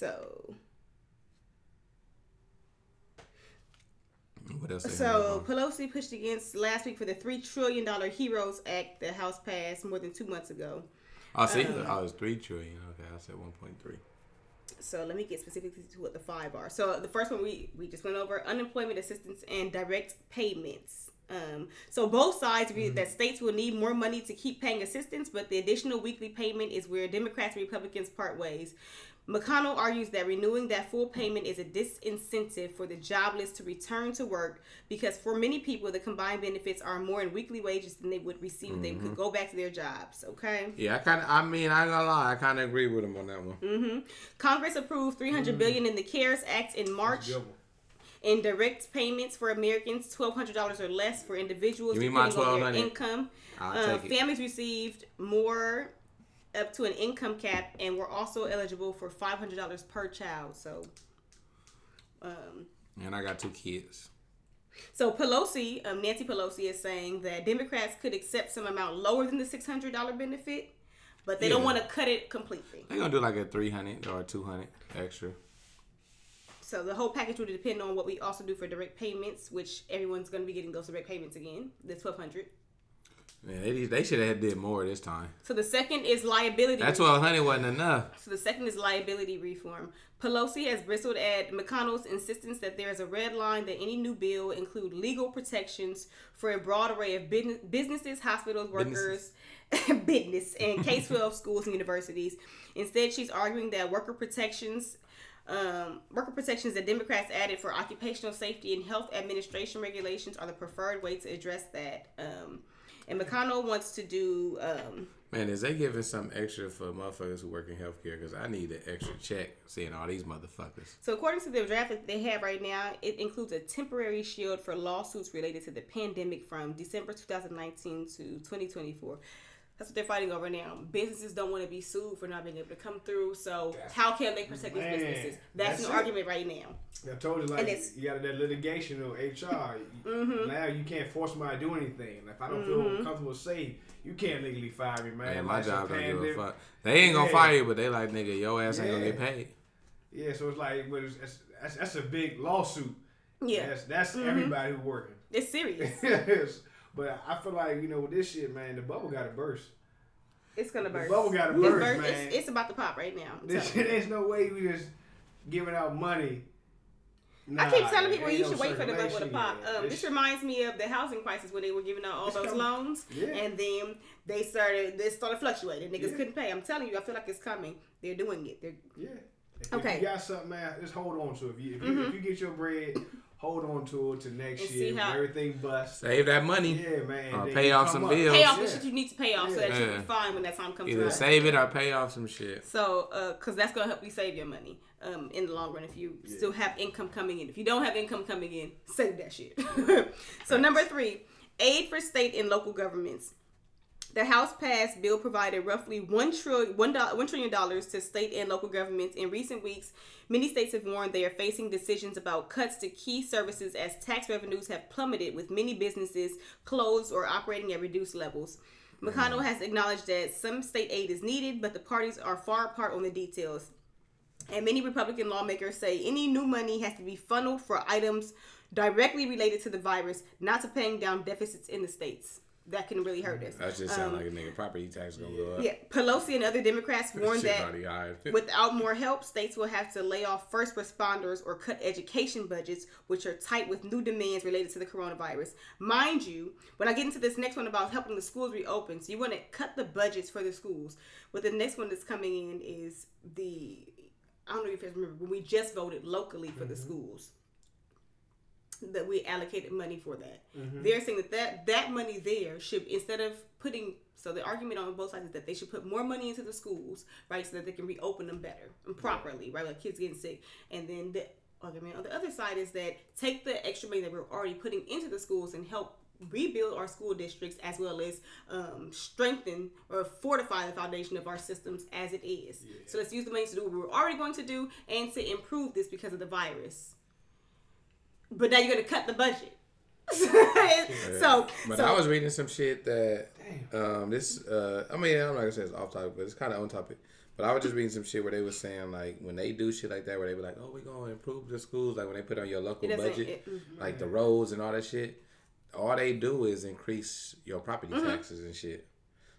so What else? So? Pelosi pushed against last week for the three trillion dollar Heroes Act the House passed more than two months ago. I see, um, oh, it's three trillion. Okay, I said one point three. So let me get specifically to what the five are. So the first one we we just went over unemployment assistance and direct payments. Um, so both sides agree that states will need more money to keep paying assistance, but the additional weekly payment is where Democrats and Republicans part ways. McConnell argues that renewing that full payment is a disincentive for the jobless to return to work because for many people, the combined benefits are more in weekly wages than they would receive if they could go back to their jobs. Okay. Yeah, I kind of. I mean, I ain't gonna lie, I kind of agree with him on that one. hmm Congress approved 300 billion in the CARES Act in March in direct payments for Americans, twelve hundred dollars or less for individuals Give me my depending on their income. I'll Uh, families received more up to an income cap and we're also eligible for five hundred dollars per child. So, um, And I got two kids. so Pelosi, um, Nancy Pelosi is saying that Democrats could accept some amount lower than the six hundred dollar benefit, but they don't want to cut it completely. They're gonna do like a three hundred or two hundred extra. So the whole package would depend on what we also do for direct payments, which everyone's to be getting those direct payments again, the twelve hundred. Man, they, they should have did more this time. So the second is liability. That's That twelve hundred wasn't enough. So the second is liability reform. Pelosi has bristled at McConnell's insistence that there is a red line that any new bill include legal protections for a broad array of business, businesses, hospitals, workers, business, and K twelve schools and universities. Instead, she's arguing that worker protections. Um, worker protections that Democrats added for occupational safety and health administration regulations are the preferred way to address that. Um, and McConnell wants to do um, Man, is they giving some extra for motherfuckers who work in healthcare? Because I need an extra check seeing all these motherfuckers. So, according to the draft that they have right now, it includes a temporary shield for lawsuits related to the pandemic from December 2019 to 2024. That's what they're fighting over now. Businesses don't want to be sued for not being able to come through. So, how can they protect these businesses? That's, that's an it. argument right now. I told you like And it's- you got that litigation or HR. Mm-hmm. Now you can't force me to do anything. If I don't feel comfortable safe, you can't legally fire me, man. Man, my job don't give a fuck. They ain't gonna Yeah. fire you, but they like nigga, your ass ain't gonna get paid. Yeah, so it's like, but it's, that's, that's that's a big lawsuit. Yeah, That's that's Mm-hmm. everybody who's working. it's serious. yes, but I feel like you know with this shit, man, the bubble got to burst. It's gonna burst. bubble gotta burst, burst. man. It's, it's about to pop right now. This, there's no way we just giving out money. I keep telling people you no should wait for the bubble to pop. Um, this reminds me of the housing crisis when they were giving out all those coming. loans, Yeah. and then they started they started fluctuating. Niggas Yeah. couldn't pay. I'm telling you, I feel like it's coming. They're doing it. They're Yeah. If Okay. you got something, man, just hold on to it. If you, if you, if you get your bread, hold on to it to next And year. see how- everything busts. Save that money. Yeah, man. Or pay off some up. bills. pay off the shit you need to pay off so that you'll Yeah. be fine when that time comes Either around. save it or pay off some shit. So, uh, cause that's gonna help you save your money, um, in the long run if you still have income coming in. If you don't have income coming in, save that shit. so number three, aid for state and local governments. The House passed bill provided roughly one trillion one dollar one trillion dollars to state and local governments. In recent weeks, many states have warned they are facing decisions about cuts to key services as tax revenues have plummeted, with many businesses closed or operating at reduced levels. Mm-hmm. McConnell has acknowledged that some state aid is needed, but the parties are far apart on the details. And many Republican lawmakers say any new money has to be funneled for items directly related to the virus, not to paying down deficits in the states. That can really hurt us. That just sound Um, like a nigga property tax gonna go up. yeah, Pelosi and other Democrats warned that without more help, states will have to lay off first responders or cut education budgets, which are tight with new demands related to the coronavirus. Mind you, when I get into this next one about helping the schools reopen, so you want to cut the budgets for the schools. But the next one that's coming in is the I don't know if you guys remember when we just voted locally for the schools that we allocated money for that. They're saying that, that that money there should instead of putting so the argument on both sides is that they should put more money into the schools, right, so that they can reopen them better and properly, right, like kids getting sick. And then the argument on the other side is that take the extra money that we're already putting into the schools and help rebuild our school districts as well as um, strengthen or fortify the foundation of our systems as it is. So let's use the money to do what we were already going to do and to improve this because of the virus. But now you're going to cut the budget. so, But so I was reading some shit that um this uh I mean I'm not gonna say it's off topic, but it's kind of on topic. But I was just reading some shit where they were saying like when they do shit like that, where they be like, oh, we're gonna improve the schools, like when they put on your local budget, it- mhm. like the roads and all that shit. All they do is increase your property Mm-hmm. taxes and shit.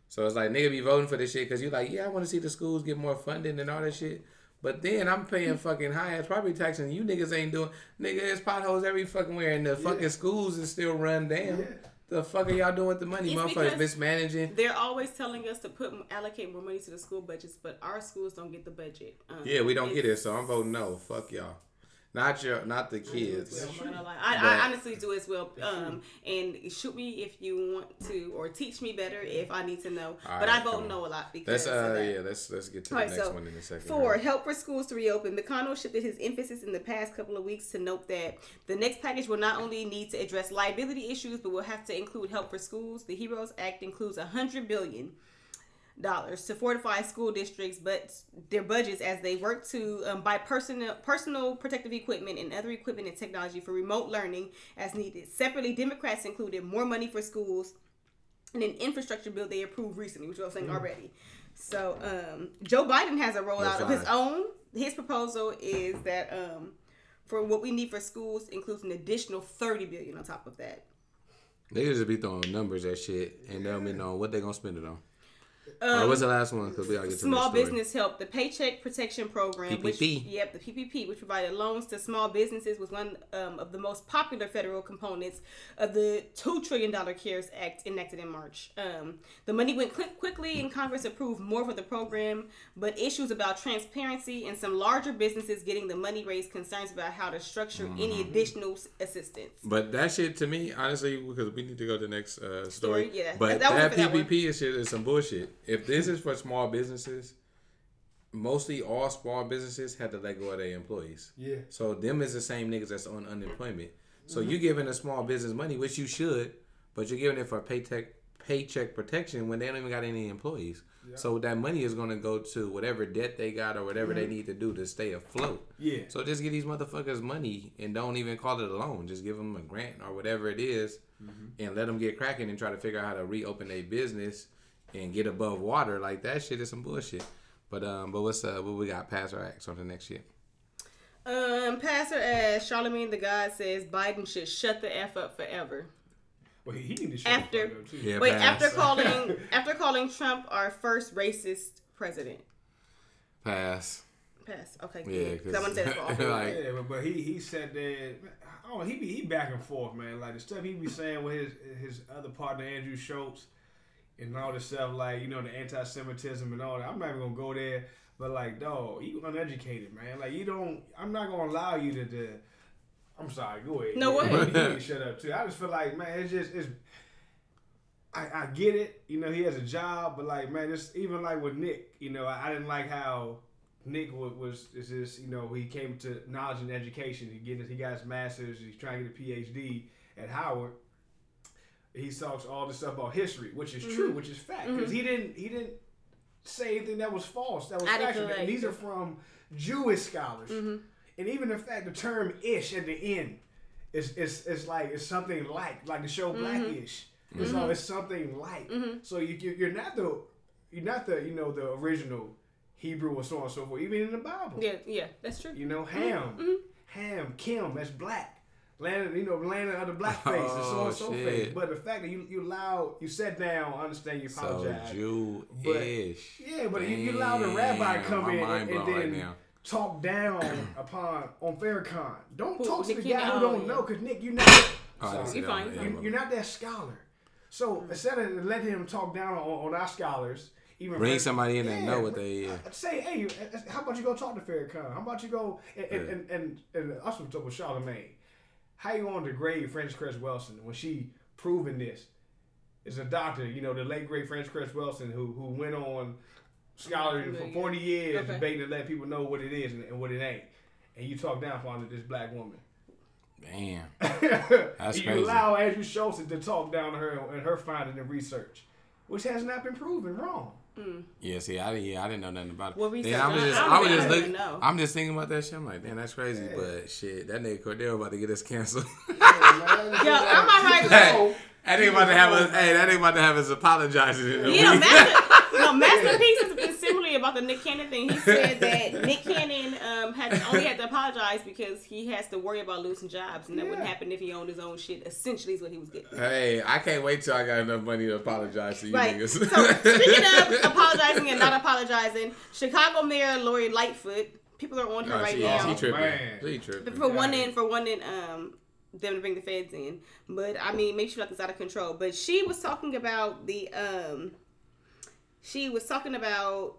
So it's like nigga be voting for this shit because you're like, yeah, I want to see the schools get more funding and all that shit. But then I'm paying fucking high ass property tax and you niggas ain't doing nigga. There's potholes every fucking where and the fucking schools is still run down. Yeah. The fuck are y'all doing with the money, It's motherfuckers? Mismanaging. they're always telling us to put allocate more money to the school budgets, but our schools don't get the budget. Um, Yeah, we don't get it, so I'm voting no. Fuck y'all. Not your, not the kids. I'm not gonna lie. I, I honestly do as well. Um, and shoot me if you want to, or teach me better if I need to know. All but I vote no a lot because Let's of uh that. yeah, let's let's get to the All right, next so one in a second. Four, here. help for schools to reopen. McConnell shifted his emphasis in the past couple of weeks to note that the next package will not only need to address liability issues, but will have to include help for schools. The Heroes Act includes a hundred billion dollars to fortify school districts, but their budgets as they work to um, buy personal personal protective equipment and other equipment and technology for remote learning as needed. Separately, Democrats included more money for schools and an infrastructure bill they approved recently, which I was saying already. So um, Joe Biden has a rollout of his own. His proposal is that um, for what we need for schools includes an additional thirty billion on top of that. They just be throwing numbers at shit and they don't be knowing what they gonna spend it on. Alright, what's the last one? Because we gotta get to Um, Small. Business Help, the Paycheck Protection Program, which PPP. yep, the PPP, which provided loans to small businesses, was one um, of the most popular federal components of the two trillion dollar CARES Act enacted in March. Um, the money went quick, quickly, and Congress approved more for the program, but issues about transparency and some larger businesses getting the money raised concerns about how to structure any Mm-hmm. additional assistance. But that shit to me, honestly, because we need to go to the next uh, story. Story, yeah. But That that. PPP is shit is some bullshit. If this is for small businesses, mostly all small businesses had to let go of their employees. Yeah. So them is the same niggas that's on unemployment. So Mm-hmm. you giving a small business money, which you should, but you're giving it for paycheck paycheck protection when they don't even got any employees. So that money is gonna go to whatever debt they got or whatever they need to do to stay afloat. Mm-hmm. Yeah. So just give these motherfuckers money and don't even call it a loan. Just give them a grant or whatever it is Mm-hmm. and let them get cracking and try to figure out how to reopen their business and get above water. Like that shit is some bullshit. But um, but what's uh, what we got? Pass or act on the next shit. Um, Pastor as Charlamagne the God says Biden should shut the f up forever. Well, he, he need to shut After- up too. Yeah, Wait, pass. after calling after calling Trump our first racist president. Pass. Pass. Okay, Yeah. Because I want to say that for all like- Yeah, but, but he he said that. Oh, he be he back and forth, man. Like the stuff he be saying with his his other partner Andrew Schulz and all this stuff, like you know the anti-Semitism and all that. I'm not even gonna go there, but like, dog, you uneducated, man. Like you don't. I'm not gonna allow you to. to I'm sorry. Go ahead. No way. You to shut up too. I just feel like, man, it's just it's. I, I get it, you know, he has a job, but like, man, it's even like with Nick, you know, I, I didn't like how Nick was, was is this, you know, he came to knowledge and education. He get his, he got his master's. He's trying to get a PhD at Howard. He talks all this stuff about history, which is Mm-hmm. true, which is fact, mm-hmm. because he didn't he didn't say anything that was false. That was factual. like- these are from Jewish scholars, mm-hmm. and even the fact the term "ish" at the end is is is like it's something like like the show mm-hmm. Blackish. It's, all, it's something like. So you you- you're not the you're not the you know the original Hebrew or so on and so forth. Even in the Bible, Yeah, yeah, that's true. you know Ham, Ham, Kim, that's black. Landed, you know, landed of the black face and so on Oh, and so shit. face. But the fact that you you allowed you sat down, I understand you apologize. So apologize. Jew-ish. Yeah, but you, you allowed the rabbi come my in and, and blown right then now. talk down upon on Farrakhan. Don't Who- talk to the Nick guy who don't Oh, know, because Nick, you not Oh, I sorry. didn't You that fine, one. you Yeah, you, my you're not that scholar. So instead of letting him talk down on, on our scholars, even Bring for- somebody in that know what br- they- uh, say. Hey, how about you go talk to Farrakhan? How about you go and and, Yeah. and, and, and us from talk with Charlamagne? How you gonna degrade Frances Cress Welsing when she proven this? Is a doctor, you know, the late great Frances Cress Welsing who who went on scholarly for 40 years Okay. debating to let people know what it is and, and what it ain't. And you talk down upon this black woman. Damn. That's you crazy. allow Andrew Schulz to talk down to her and her finding and research, which has not been proven wrong. Mm. Yeah, see, I didn't. Yeah, I didn't know nothing about it. What research? Then I'm just, I I, don't was just I looking. I'm just thinking about that shit. I'm like, damn, that's crazy. But shit, that nigga Cordell about to get us canceled. Yo, I'm alright with hey, that nigga about to have us. Hey, that nigga about to have us apologizing. In a You know, week. Master, no, Masterpiece has been similarly about the Nick Cannon thing. He said that Nick Cannon um, had only had to apologize because he has to worry about losing jobs, and that wouldn't happen if he owned his own shit. Essentially, is what he was getting. Hey, I can't wait till I got enough money to apologize to you Right. niggas. So speaking of apologizing and not apologizing, Chicago Mayor Lori Lightfoot, people are on her Oh, right she, now she tripping. Man. She tripping. for one in for one in um them to bring the feds in. But I mean, make sure like it's out of control. But she was talking about the um she was talking about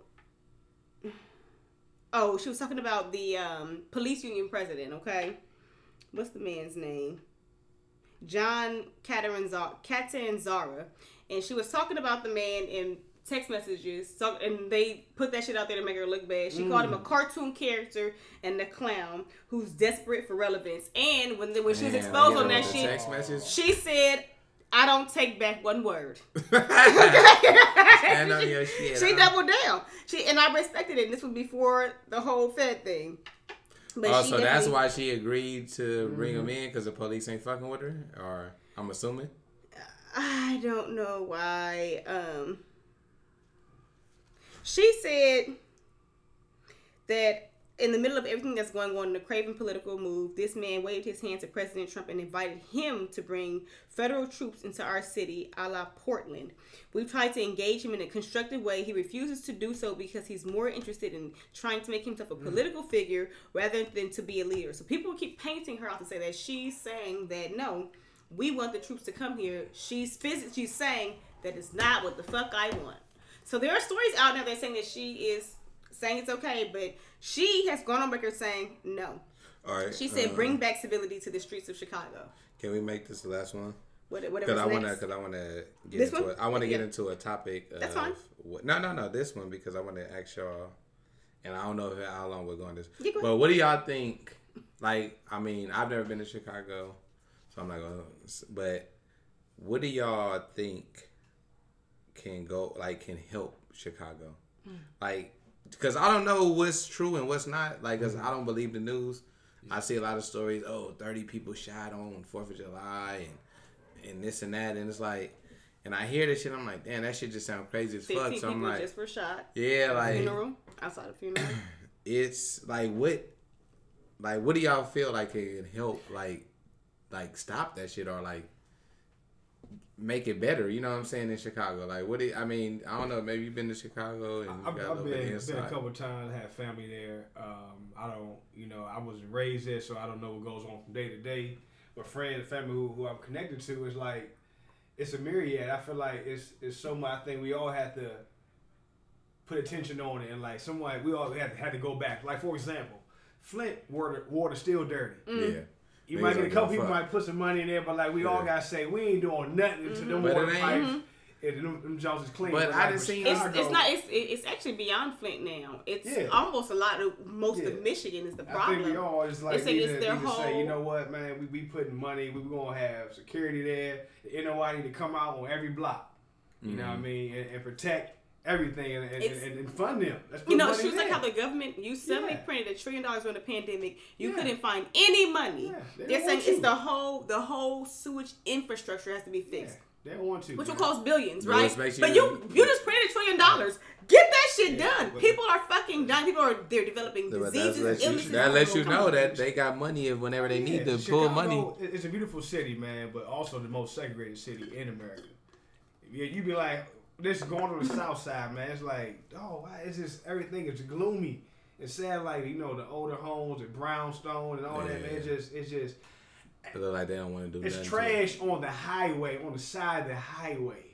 oh she was talking about the um police union president. Okay, what's the man's name? John Catanzara, and she was talking about the man in text messages. So, and they put that shit out there to make her look bad. She called him a cartoon character and a clown who's desperate for relevance. And when the, when she was exposed on that shit, message. she said, "I don't take back one word." Your shit. she huh? doubled down. She and I respected it. And this was before the whole Fed thing. But Oh, so that's why she agreed to bring him in because the police ain't fucking with her, or I'm assuming. I don't know why. Um, she said that in the middle of everything that's going on in the Craven political move, this man waved his hand to President Trump and invited him to bring federal troops into our city, a la Portland. We've tried to engage him in a constructive way. He refuses to do so because he's more interested in trying to make himself a mm. political figure rather than to be a leader. So people keep painting her off to say that she's saying that no, we want the troops to come here. She's phys- she's saying that it's not what the fuck I want. So there are stories out now that saying that she is saying it's okay, but she has gone on record saying no. All right. She said, uh, "Bring back civility to the streets of Chicago." Can we make this the last one? What- Whatever. Because I want to. Because I want to get This into one? I want to get into a topic. That's fine. What, no, no, no. This one because I want to ask y'all, and I don't know how long we're going this. Yeah, go but what do y'all think? Like, I mean, I've never been to Chicago, so I'm not gonna. But what do y'all think can go like can help Chicago? Hmm. Like, because I don't know what's true and what's not. Like, because mm-hmm. I don't believe the news. I see a lot of stories. Oh, 30 people shot on Fourth of July and and this and that, and it's like, and I hear this shit. I'm like, damn, that shit just sound crazy as fuck. Fifteen So I'm people like, just were shot. yeah, like funeral outside of funeral. it's like what, like what do y'all feel like it can help, like, like stop that shit or like make it better? You know what I'm saying in Chicago? Like, what? Do you, I mean, I don't know. Maybe you've been to Chicago and you I've, got a I've little been, bit been a insight. couple times. Had family there. Um, I don't, you know, I wasn't raised there, so I don't know what goes on from day to day. But friends and family who, who I'm connected to is like, it's a myriad. I feel like it's it's so much. I think we all have to put attention on it, and like some someone we all had to, had to go back. Like for example, Flint water water still dirty. Yeah. You Niggas might get a couple people fuck. might put some money in there, but like we all gotta say we ain't doing nothing to them But it water ain't- pipes. And them, them jobs is clean. But I like, done for seen- It's, Chicago- it's not. It's it's actually beyond Flint now. It's Yeah. almost a lot of most Yeah. of Michigan is the problem. I problem. think we all just like They say need, it's to, their need to say, whole- you know what, man, we we putting money, we, we gonna have security there. The NOI need to come out on every block. You know what I Mm-hmm. mean, and, and protect everything and, and, and, and fund them. Let's put You know, money it's just like how the government you suddenly Yeah. printed a trillion dollars during the pandemic. You Yeah. couldn't find any money. Yeah, they They're saying it's the whole the whole sewage infrastructure has to be yeah, fixed, they don't want to. which will cost billions, right? let's make sure But you- you you just printed a trillion dollars. Get that shit Yeah, done. People are fucking dying. People are they're developing But that diseases, lets you, illnesses. that lets you know that they got money whenever they need Yeah, to pull money. It's a beautiful city, man, but also the most segregated city in America. Yeah, you be like, this is going to the south side, man. It's like, oh, why is this? Everything is gloomy. It's sad, like you know, the older homes, and brownstone, and all that. Man, it's just, it's just, It look like they don't want to do it's trash on the highway, on the side of the highway,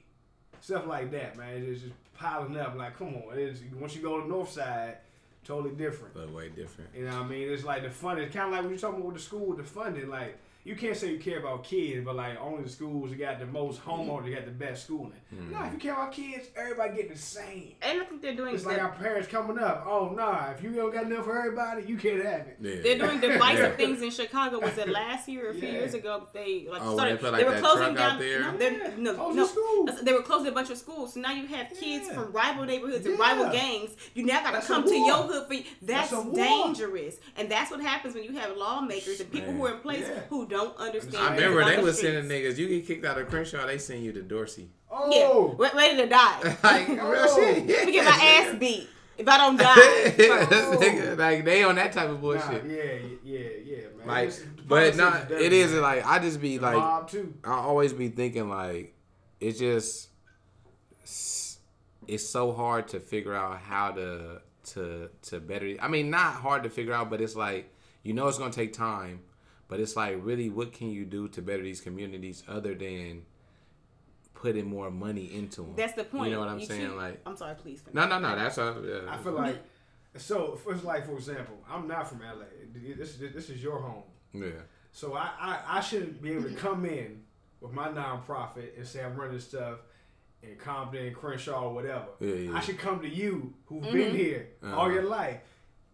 stuff like that, man. It's just piling up. Like, come on, it's, once you go to the north side, totally different. Look way different. You know what I mean? It's like the funding. It's kind of like when you're talking about the school with the funding. Like you can't say you care about kids, but like only the schools that got the most homeowners that got the best schooling. No, if you care about kids, everybody get the same. And I think they're doing It's like our parents coming up. Oh nah, if you don't got enough for everybody, you can't have it. Yeah. They're doing divisive Yeah. things in Chicago. Was it last year or a few Yeah. years ago? They like Oh, started. they put, they were closing down. No, they're- Yeah, no, closing no. schools. They were closing a bunch of schools. So now you have kids Yeah. from rival neighborhoods and rival gangs. You now got to come to your hood for. That's, That's dangerous, and that's what happens when you have lawmakers and people who are in place Yeah. who don't understand. I remember they the was streets. sending niggas. You get kicked out of Crenshaw, they send you to Dorsey. Oh, Yeah, ready to die. like real Oh. shit. Let me get my ass beat if I don't die. Nigga, like they on that type of nah, bullshit. yeah, yeah, yeah, man. Like, It's- but politics not. dirty, It is man. like I just be The like mob too. I always be thinking like it's just it's so hard to figure out how to to to better. I mean, not hard to figure out, but it's like you know it's gonna take time. But it's like really, what can you do to better these communities other than putting more money into them? That's the point. You know what I'm You saying? keep- Like, I'm sorry, please. no, no, no. That's all. Yeah. I feel like so. It's like for example, I'm not from LA. This this is your home. yeah. So I, I, I shouldn't be able to come in with my nonprofit and say I'm running stuff in Compton, Crenshaw, or whatever. Yeah, yeah. I should come to you who've Mm-hmm. been here all Uh-huh. your life.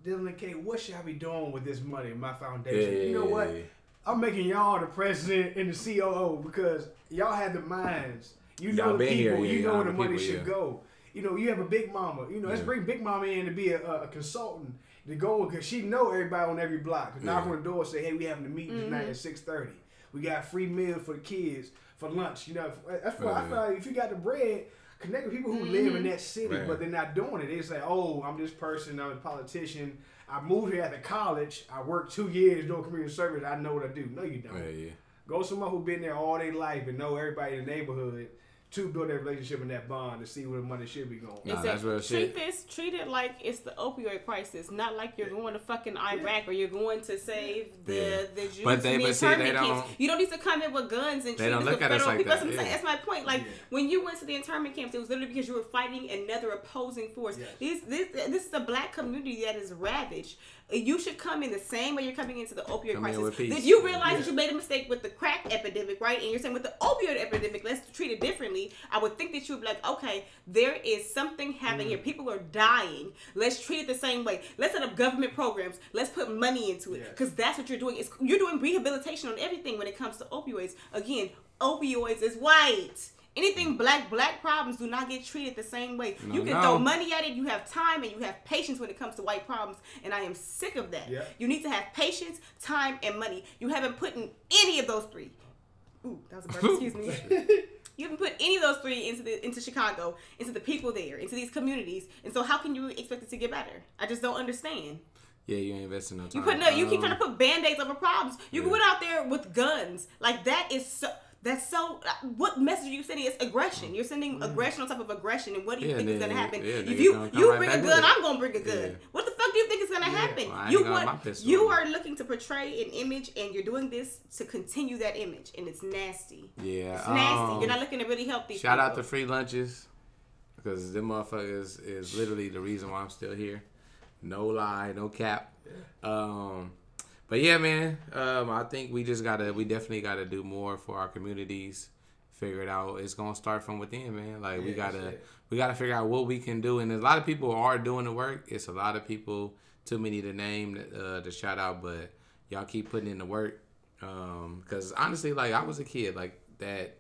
Dylan K, what should I be doing with this money in my foundation? Yeah, you know what? yeah, yeah. I'm making y'all the president and the COO because y'all have the minds. You Y'all know the people. here, yeah, you know where the the money people, should yeah. go. You know, you have a big mama. You know, let's bring Big Mama in to be a, a consultant to go because she know everybody on every block. To knock on the door, say, "Hey, we having a meeting Mm-hmm. tonight at 6.30. We got free meal for the kids for lunch. You know, that's why I Right. feel like if you got the bread, connect with people who live in mm-hmm. that city, Right. but they're not doing it. They say, "Oh, I'm this person. I'm a politician. I moved here after college. I worked two years doing community service. I know what I do." No, you don't. Yeah, yeah. Go someone who been there all their life and know everybody in the neighborhood to build that relationship and that bond to see where the money should be going. Nah, It's that's that- real treat shit. this, treat it like it's the opioid crisis, not like you're going to fucking Iraq or you're going to save the Yeah. the Jews But they- but see, they don't- You don't need to come in with guns and They treat don't look with at us federal like people. That's, that, what yeah. That's my point. Like Yeah. when you went to the internment camps, it was literally because you were fighting another opposing force. Yes. These, this this is a black community that is ravaged. You should come in the same way you're coming into the opioid Come crisis. Did you realize Yeah. that you made a mistake with the crack epidemic, right? And you're saying with the opioid epidemic, let's treat it differently. I would think that you would be like, okay, there is something happening Mm. here. People are dying. Let's treat it the same way. Let's set up government programs. Let's put money into it Yeah. because that's what you're doing. It's, you're doing rehabilitation on everything when it comes to opioids. Again, opioids is white. Anything black, black problems do not get treated the same way. No, you can no. throw money at it. You have time and you have patience when it comes to white problems, and I am sick of that. Yeah. You need to have patience, time, and money. You haven't put in any of those three. Ooh, that was a burp. Excuse me. You haven't put any of those three into the into Chicago, into the people there, into these communities, and so how can you expect it to get better? I just don't understand. Yeah, you ain't investing no time. You put no, you keep Um, trying to put band-aids over problems. You Yeah. went out there with guns. Like that is so that's so what message are you sending? It's aggression. You're sending aggression on top of aggression, and what do you. Yeah, think is gonna happen? yeah, if you gonna you right bring a gun. I'm gonna bring a gun. What the fuck do you think is gonna happen? Well, you want you are looking to portray an image, and you're doing this to continue that image, and it's nasty. Yeah, It's nasty. um, you're not looking to really help these. Shout out people. to free lunches because them motherfuckers is literally the reason why I'm still here. No lie, no cap. Um, but yeah, man, um, I think we just gotta, we definitely gotta do more for our communities. Figure it out. It's gonna start from within, man. Like we Yeah, that's gotta, we gotta figure out what we can do. And a lot of people are doing the work. It's a lot of people, too many to name, uh, to shout out. But y'all keep putting in the work. Um, cause honestly, like I was a kid, like that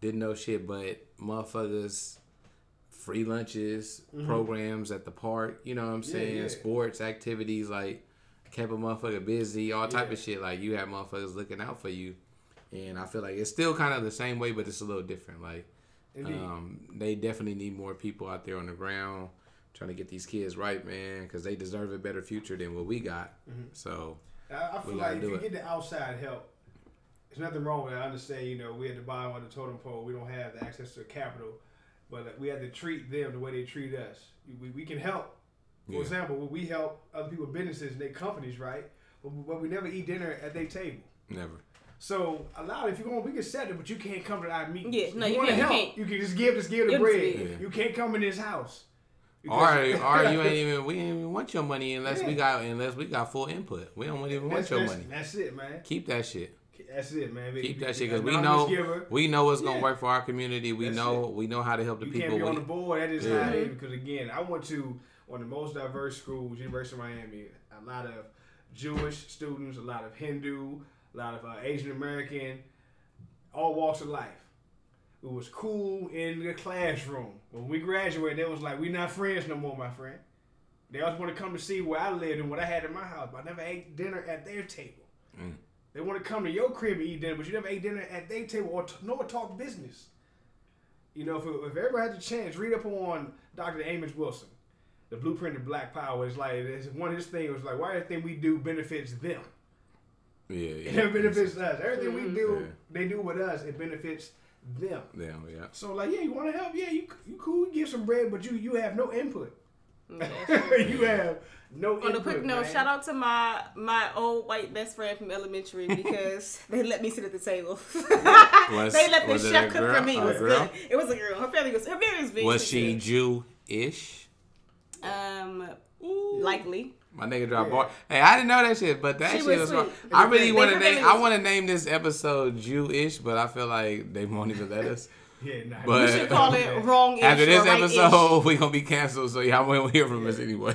didn't know shit, but motherfuckers, free lunches, programs at the park, you know what I'm saying? Mm-hmm. yeah. Sports, activities, like kept a motherfucker busy, all type Yeah. of shit. Like you have motherfuckers looking out for you. And I feel like it's still kind of the same way, but it's a little different. Like, um, they definitely need more people out there on the ground trying to get these kids right, man, because they deserve a better future than what we got. Mm-hmm. So, I, I feel like if you it. get the outside help, there's nothing wrong with it. I understand, you know, we at the bottom of the totem pole. We don't have the access to capital, but we have to treat them the way they treat us. We, we can help. For Yeah. example, when we help other people, businesses, and their companies, right? But, but we never eat dinner at their table. never. So a lot, if you're going, we can set it, but you can't come to our meetings. Yeah, no, you, you want to can't, you help. can't. You can just give, just give the Give bread. Yeah. You can't come in this house. Or, Because- or you ain't even we ain't even want your money unless we got unless we got full input. We don't even want that's, your that's, money. That's it, man. Keep that shit. That's it, man. Keep Be- that shit because we know giver. we know what's gonna work for our community. We That's know we know how to help the You people. can't be on the board. That is Yeah. how it is. Because again, I want to one of the most diverse schools, University of Miami. A lot of Jewish students, a lot of Hindu, a lot of uh, Asian American, all walks of life. It was cool in the classroom. When we graduated, they was like, "We not friends no more, my friend." They always want to come to see where I lived and what I had in my house, but I never ate dinner at their table. Mm. They want to come to your crib and eat dinner, but you never ate dinner at their table or t- nor talk business. You know, if, if everybody had the chance, read up on Dr. Amos Wilson, the blueprint of Black Power. It's like it's one of his things was like, why everything we do benefits them. yeah, It yeah. benefits us. Everything we do, Yeah. they do with us. It benefits them. Yeah, yeah. So like, yeah, you want to help? Yeah, you you cool. You give some bread, but you you have no input. Mm, you have no On a input. quick note, man. shout out to my my old white best friend from elementary because they let me sit at the table. Was- they let the chef cook for me. It A was girl? good. It was a girl. Her family was her family was very Was she sweet. Jew-ish? Um, likely. My nigga dropped Yeah. bar. Hey, I didn't know that shit, but that She shit was was. I really want to name. family I want to name this episode Jew-ish, but I feel like they won't even let us. Yeah, nah. But- We should call it wrong. After this episode, we gonna be canceled, so y'all won't hear from us anyway.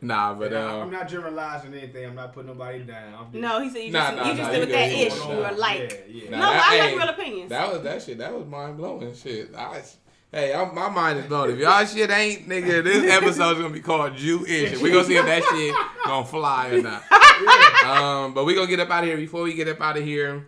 nah, but Nah, I'm um, not generalizing anything. I'm not putting nobody down. I'm just, No, he said you Nah, just nah, you nah, just you did with that ish. good. You were like. Yeah, yeah. No, that- I like hey, real opinions. That was that shit. That was mind blowing shit. I, hey, I'm, my mind is blown. If y'all shit ain't nigga, this episode's gonna be called Jew-ish. We gonna see if that shit gonna fly or not. um, but we gonna get up out of here. Before we get up out of here,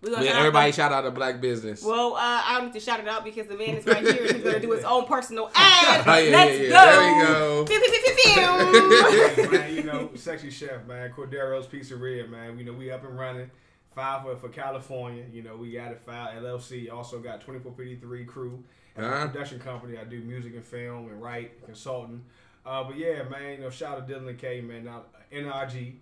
We're gonna man, shout out everybody the- shout out to Black Business. Well, uh, I don't need to shout it out because the man is right here and he's gonna do his own personal ad. Oh, yeah, Let's yeah, yeah. go. There we go. Pew, pew, pew, pew, pew. man, you know, sexy chef, man, Cordero's Pizzeria, man. You know, we up and running. Five for, for California. You know, we got a Five LLC. Also got 2453 crew. And Uh-huh. A production company. I do music and film and write, consulting. Uh, but yeah, man, you know, shout out to Dylan and K, man. Now, NRG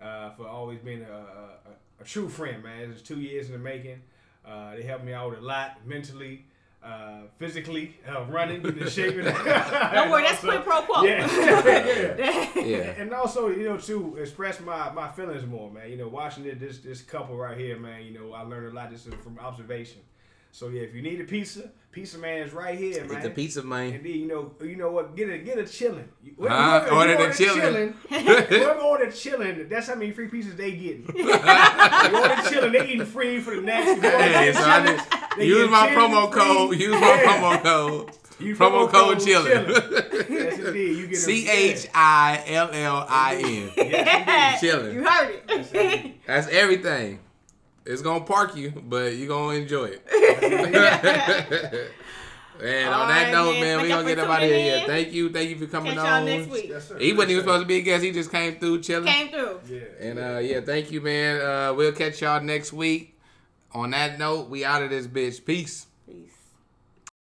uh, for always being a, a, a, a true friend, man. It's two years in the making. Uh, they helped me out a lot mentally, uh, physically, uh, running, getting in shape. Don't worry, that's quid pro quo. Yeah. yeah. Yeah. And also, you know, to express my, my feelings more, man. You know, watching it, this this couple right here, man. You know, I learned a lot just from observation. So yeah, if you need a pizza, Pizza Man is right here, man. Get the pizza, man. And then you know, you know what? Get a get a chillin'. You- whoever- Huh? whoever Order the order chillin'. chillin', Whoever order chillin', that's how many free pizzas they getting. you order chillin', they eating free for the next. You Hey, so I chillin', just, use my promo free. code. Use my promo code. Use Promo code chillin'. Yes, indeed. You get a- C H I L L I N. Yes, Chillin'. You heard it. That's everything. It's gonna park you, but you're gonna enjoy it. and on that right, note, man. man, we Thank gonna get up out of here. Yeah, thank you, thank you for coming Catch on. y'all next week. Yes, sir. He wasn't even supposed to be a guest. He just came through chilling. Came through. Yeah. And uh, yeah, thank you, man. Uh, we'll catch y'all next week. On that note, we out of this bitch. Peace. Peace.